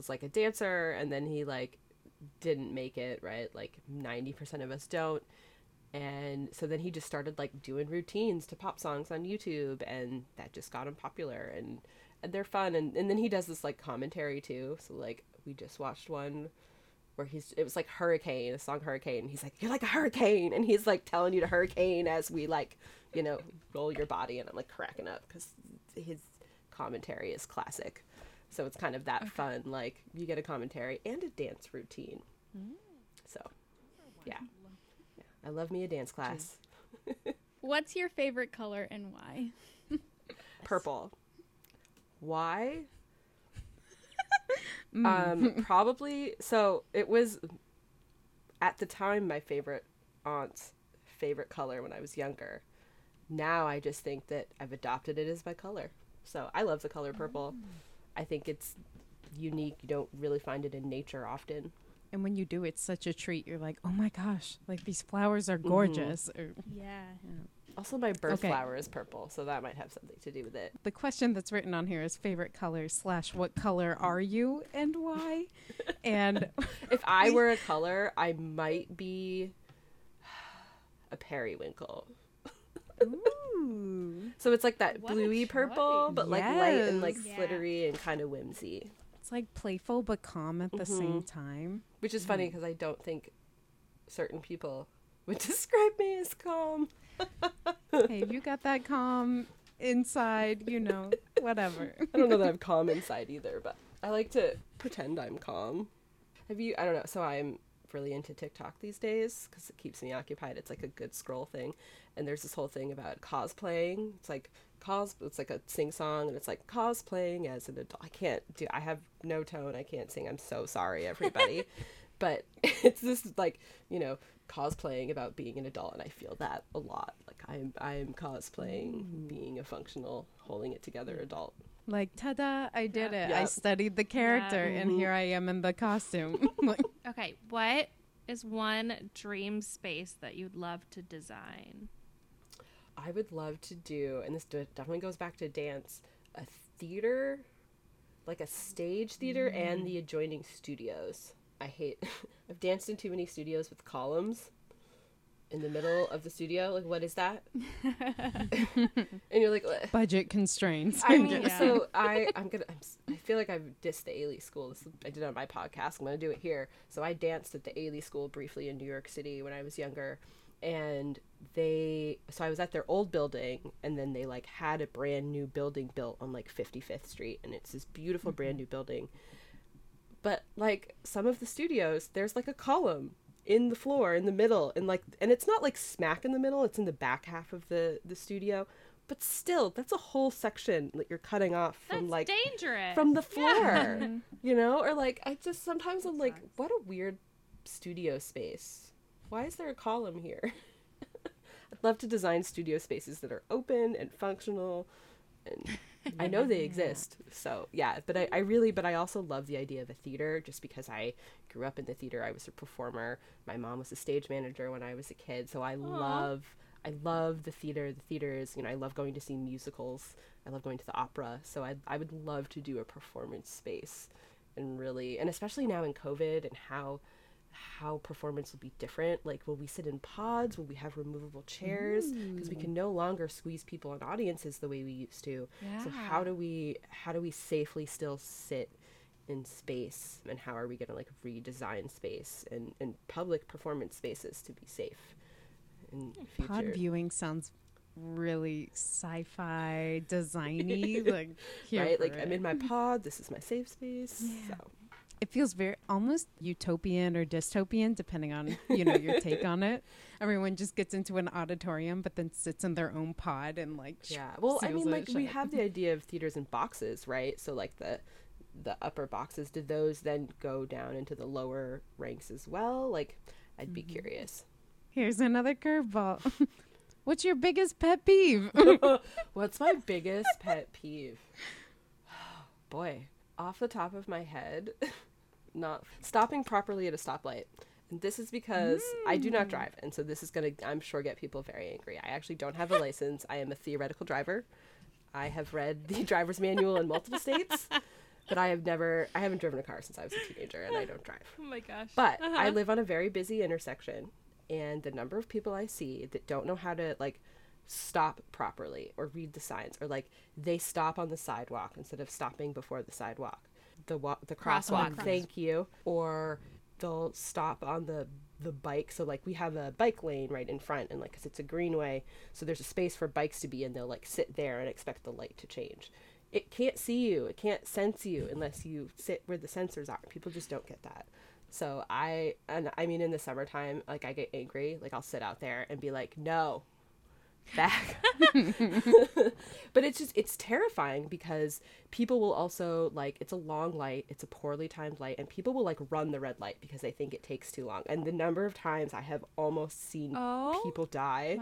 was like a dancer and then he like didn't make it, right? Like 90% of us don't. And so then he just started like doing routines to pop songs on YouTube and that just got him popular and, and they're fun and, and then he does this like commentary too. So like we just watched one where he's it was like hurricane, a song hurricane. He's like, You're like a hurricane and he's like telling you to hurricane as we like, you know, roll your body and I'm like cracking up because his commentary is classic. So it's kind of that fun, like you get a commentary and a dance routine. Mm. So yeah. yeah. I love me a dance class. What's your favorite color and why? Purple. Why? Mm. um, probably. So it was at the time my favorite aunt's favorite color when I was younger. Now I just think that I've adopted it as my color. So I love the color purple. Mm. I think it's unique. You don't really find it in nature often. And when you do, it's such a treat. You're like, oh my gosh, like these flowers are mm-hmm. gorgeous. Or, Yeah. Also, my birth Okay. flower is purple, so that might have something to do with it. the question that's written on here is favorite color slash what color are you and why? and If I were a color, I might be a periwinkle. Ooh, So it's like that What bluey purple, but like light and like Yes. Yeah. glittery and kind of whimsy. it's like playful but calm at the same mm-hmm. time. Which is funny mm-hmm. because I don't think certain people would describe me as calm. hey, you got that calm inside, you know, whatever. I don't know that I'm calm inside either, but I like to pretend I'm calm. Have you? I don't know. So I'm really into TikTok these days because it keeps me occupied. It's like a good scroll thing, and there's this whole thing about cosplaying. It's like cos. It's like a sing song, and it's like cosplaying as an adult. I can't do. I have no tone. I can't sing. I'm so sorry, everybody. but it's this like you know cosplaying about being an adult, and I feel that a lot. Like I'm I'm cosplaying being a functional, holding it together adult. Like, ta-da, I did it. I studied the character, and Mhm. here I am in the costume. Okay, what is one dream space that you'd love to design? I would love to do, and this definitely goes back to dance, a theater, like a stage theater, and mm. the adjoining studios. I hate. I've danced in too many studios with columns in the middle of the studio. Like, what is that? and you're like, "What?" budget constraints. I mean, Yeah. so I I'm gonna I'm, s- I feel like I've dissed the Ailey School. This, I did it on my podcast. I'm gonna do it here. So I danced at the Ailey School briefly in New York City when I was younger, and they so I was at their old building and then they like had a brand new building built on like 55th Street and it's this beautiful brand mm-hmm. new building. But like some of the studios there's like a column in the floor in the middle and like and it's not like smack in the middle it's in the back half of the the studio but still that's a whole section that you're cutting off from That's like dangerous. from the floor you know? Or like i just sometimes i'm like what a weird studio space. Why is there a column here i'd love to design studio spaces that are open and functional. And i know they exist so yeah but I, I really but i also love the idea of a theater just because i grew up in the theater. I was a performer. My mom was a stage manager when i was a kid so i love i love the theater. The theater is you know i love going to see musicals. I love going to the opera so i, I would love to do a performance space and really and especially now in covid and how how performance will be different. Like will we sit in pods? Will we have removable chairs? Because we can no longer squeeze people in audiences the way we used to. So how do we how do we safely still sit in space? And how are we going to like redesign space and, and public performance spaces to be safe in future Pod viewing sounds really sci-fi, designy. like, right? Like i'm in my pod this is my safe space so it feels very almost utopian or dystopian depending on you know your take on it everyone just gets into an auditorium but then sits in their own pod and like Yeah. Well, I mean, like we have the idea of theaters in boxes, right? So like the the upper boxes, did those then go down into the lower ranks as well? Like, I'd be mm-hmm. curious. here's another curveball what's your biggest pet peeve What's my biggest pet peeve? Boy, off the top of my head, not stopping properly at a stoplight. And this is because I do not hmm. drive, and so this is gonna, I'm sure, get people very angry. I actually don't have a license. I am a theoretical driver. I have read the driver's manual in multiple states, but I have never, I haven't driven a car since I was a teenager, and I don't drive. oh my gosh. But I uh-huh. live on a very busy intersection, and the number of people I see that don't know how to like stop properly or read the signs, or like they stop on the sidewalk instead of stopping before the sidewalk, the walk, the crosswalk. Crosswalk. Thank you. Or they'll stop on the the bike. So like we have a bike lane right in front, and like because it's a greenway, so there's a space for bikes to be, and they'll like sit there and expect the light to change. It can't see you. It can't sense you unless you sit where the sensors are. People just don't get that. So I and I mean in the summertime, like I get angry, like I'll sit out there and be like, "No, back." but it's just it's terrifying because people will also like it's a long light, it's a poorly timed light, and people will like run the red light because they think it takes too long. And the number of times I have almost seen Oh people die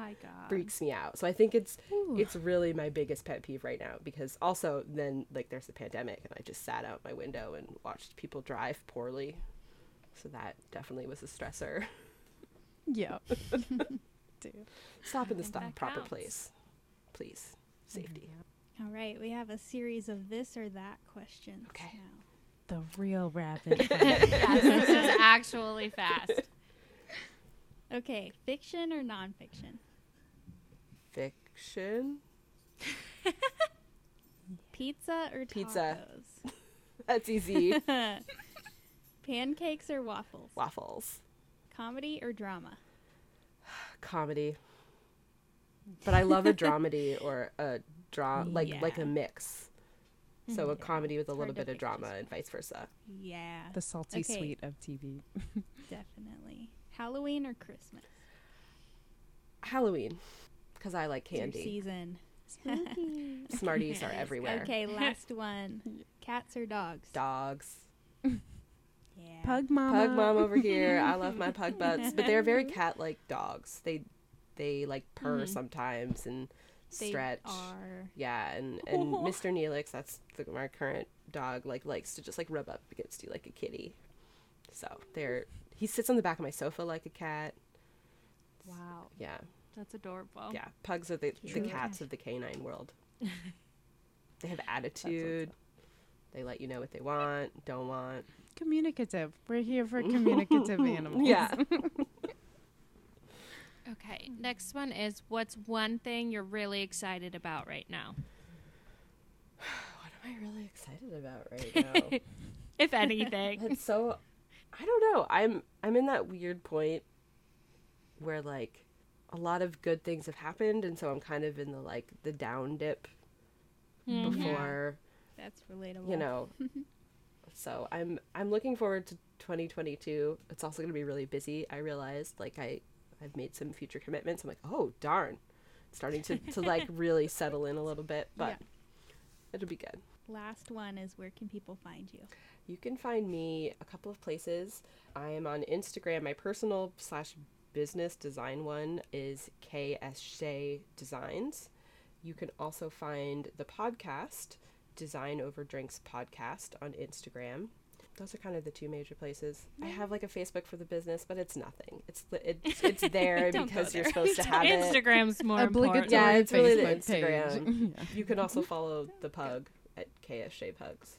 freaks me out. So I think it's it's really my biggest pet peeve right now because also then like there's the pandemic and I just sat out my window and watched people drive poorly. So that definitely was a stressor. yeah Dude. Stop in the stop proper counts. place. Please. Safety. Mm-hmm. All right, we have a series of this or that questions. Okay. Now. the real rapid yes, this is actually fast. Okay, fiction or nonfiction? Fiction. Pizza or Pizza. tacos? That's easy. Pancakes or waffles? Waffles. Comedy or drama? Comedy. But I love a dramedy or a draw like like a mix. So a Yeah, comedy with a little hard bit of drama and vice versa. Yeah, the salty Okay. sweet of tv definitely. Halloween or Christmas? Halloween. Because I like It's your candy. season. Smarties are everywhere. Okay, last one. Cats or dogs? Dogs. Yeah. pug mama Pug mom over here. I love my pug butts, but they're very cat-like dogs. They they like purr Mhm. sometimes and They stretch. are. Yeah, and and Mr. Neelix, that's the, my current dog, like likes to just like rub up against you like a kitty. So they're he sits on the back of my sofa like a cat. Wow, Yeah, that's adorable. yeah. Pugs are the the cats of the canine world. they have attitude. They let you know what they want, don't want. Communicative we're here for communicative animals Yeah. Okay, next one is what's one thing you're really excited about right now? what am I really excited about right now? If anything. It's so I don't know. I'm I'm in that weird point where like a lot of good things have happened, and so I'm kind of in the like the down dip Mhm. before That's relatable. you know. So I'm I'm looking forward to 2022. It's also going to be really busy. I realized like I I've made some future commitments. I'm like, oh darn, starting to to like really settle in a little bit, but Yeah. it'll be good. Last one is where can people find you? You can find me a couple of places. I am on Instagram. My personal slash business design one is KS Shea Designs. You can also find the podcast, Design Over Drinks Podcast, on Instagram. Those are kind of the two major places. I have like a Facebook for the business, but it's nothing. It's it's it's there Don't go because you're supposed to have it. Instagram's more Obligatory important. Yeah, it's really the Instagram. Yeah. You can also follow the pug at KS Shea Pugs.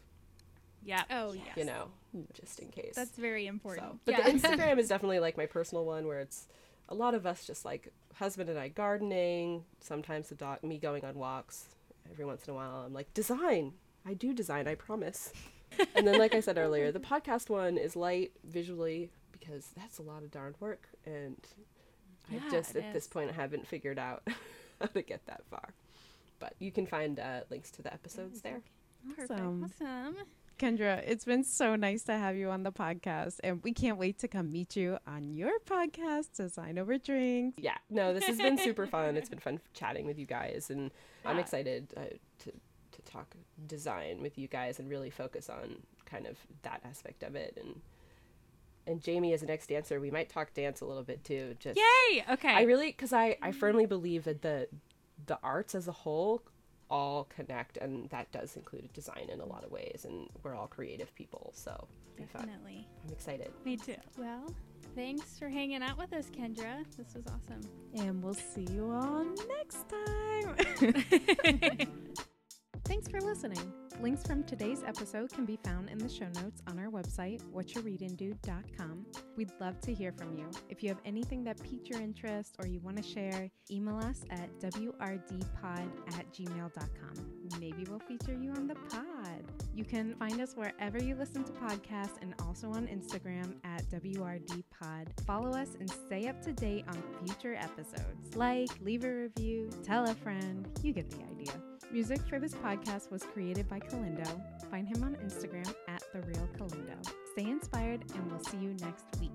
Yeah. Oh, yes. You know, just in case. That's very important. So, but yeah. the Instagram is definitely like my personal one where it's a lot of us just like husband and I gardening, sometimes the dog me going on walks. Every once in a while I'm like, design. I do design, I promise. and then like I said earlier, the podcast one is light visually because that's a lot of darn work and I just it at this point I haven't figured out how to get that far. But you can find uh, links to the episodes there. Perfect. Awesome. Awesome. Kendra, it's been so nice to have you on the podcast, and we can't wait to come meet you on your podcast, Design Over Drinks. yeah no this has been super fun it's been fun chatting with you guys and i'm excited uh, to to talk design with you guys and really focus on kind of that aspect of it and and jamie as an ex dancer we might talk dance a little bit too just Yay! Okay. i really because i i firmly believe that the the arts as a whole all connect and that does include design in a lot of ways and we're all creative people so it'll be Definitely. i'm excited Me too. Well, thanks for hanging out with us, Kendra. This was awesome. And we'll see you all next time. Thanks for listening. Links from today's episode can be found in the show notes on our website, whatyourreadingdude.com. We'd love to hear from you. If you have anything that piqued your interest or you want to share, email us at wrdpod at gmail.com. Maybe we'll feature you on the pod. You can find us wherever you listen to podcasts and also on Instagram at wrdpod. Follow us and stay up to date on future episodes. Like, leave a review, tell a friend. You get the idea. Music for this podcast was created by Kalindo. Find him on Instagram at The Real Kalindo. Stay inspired, and we'll see you next week.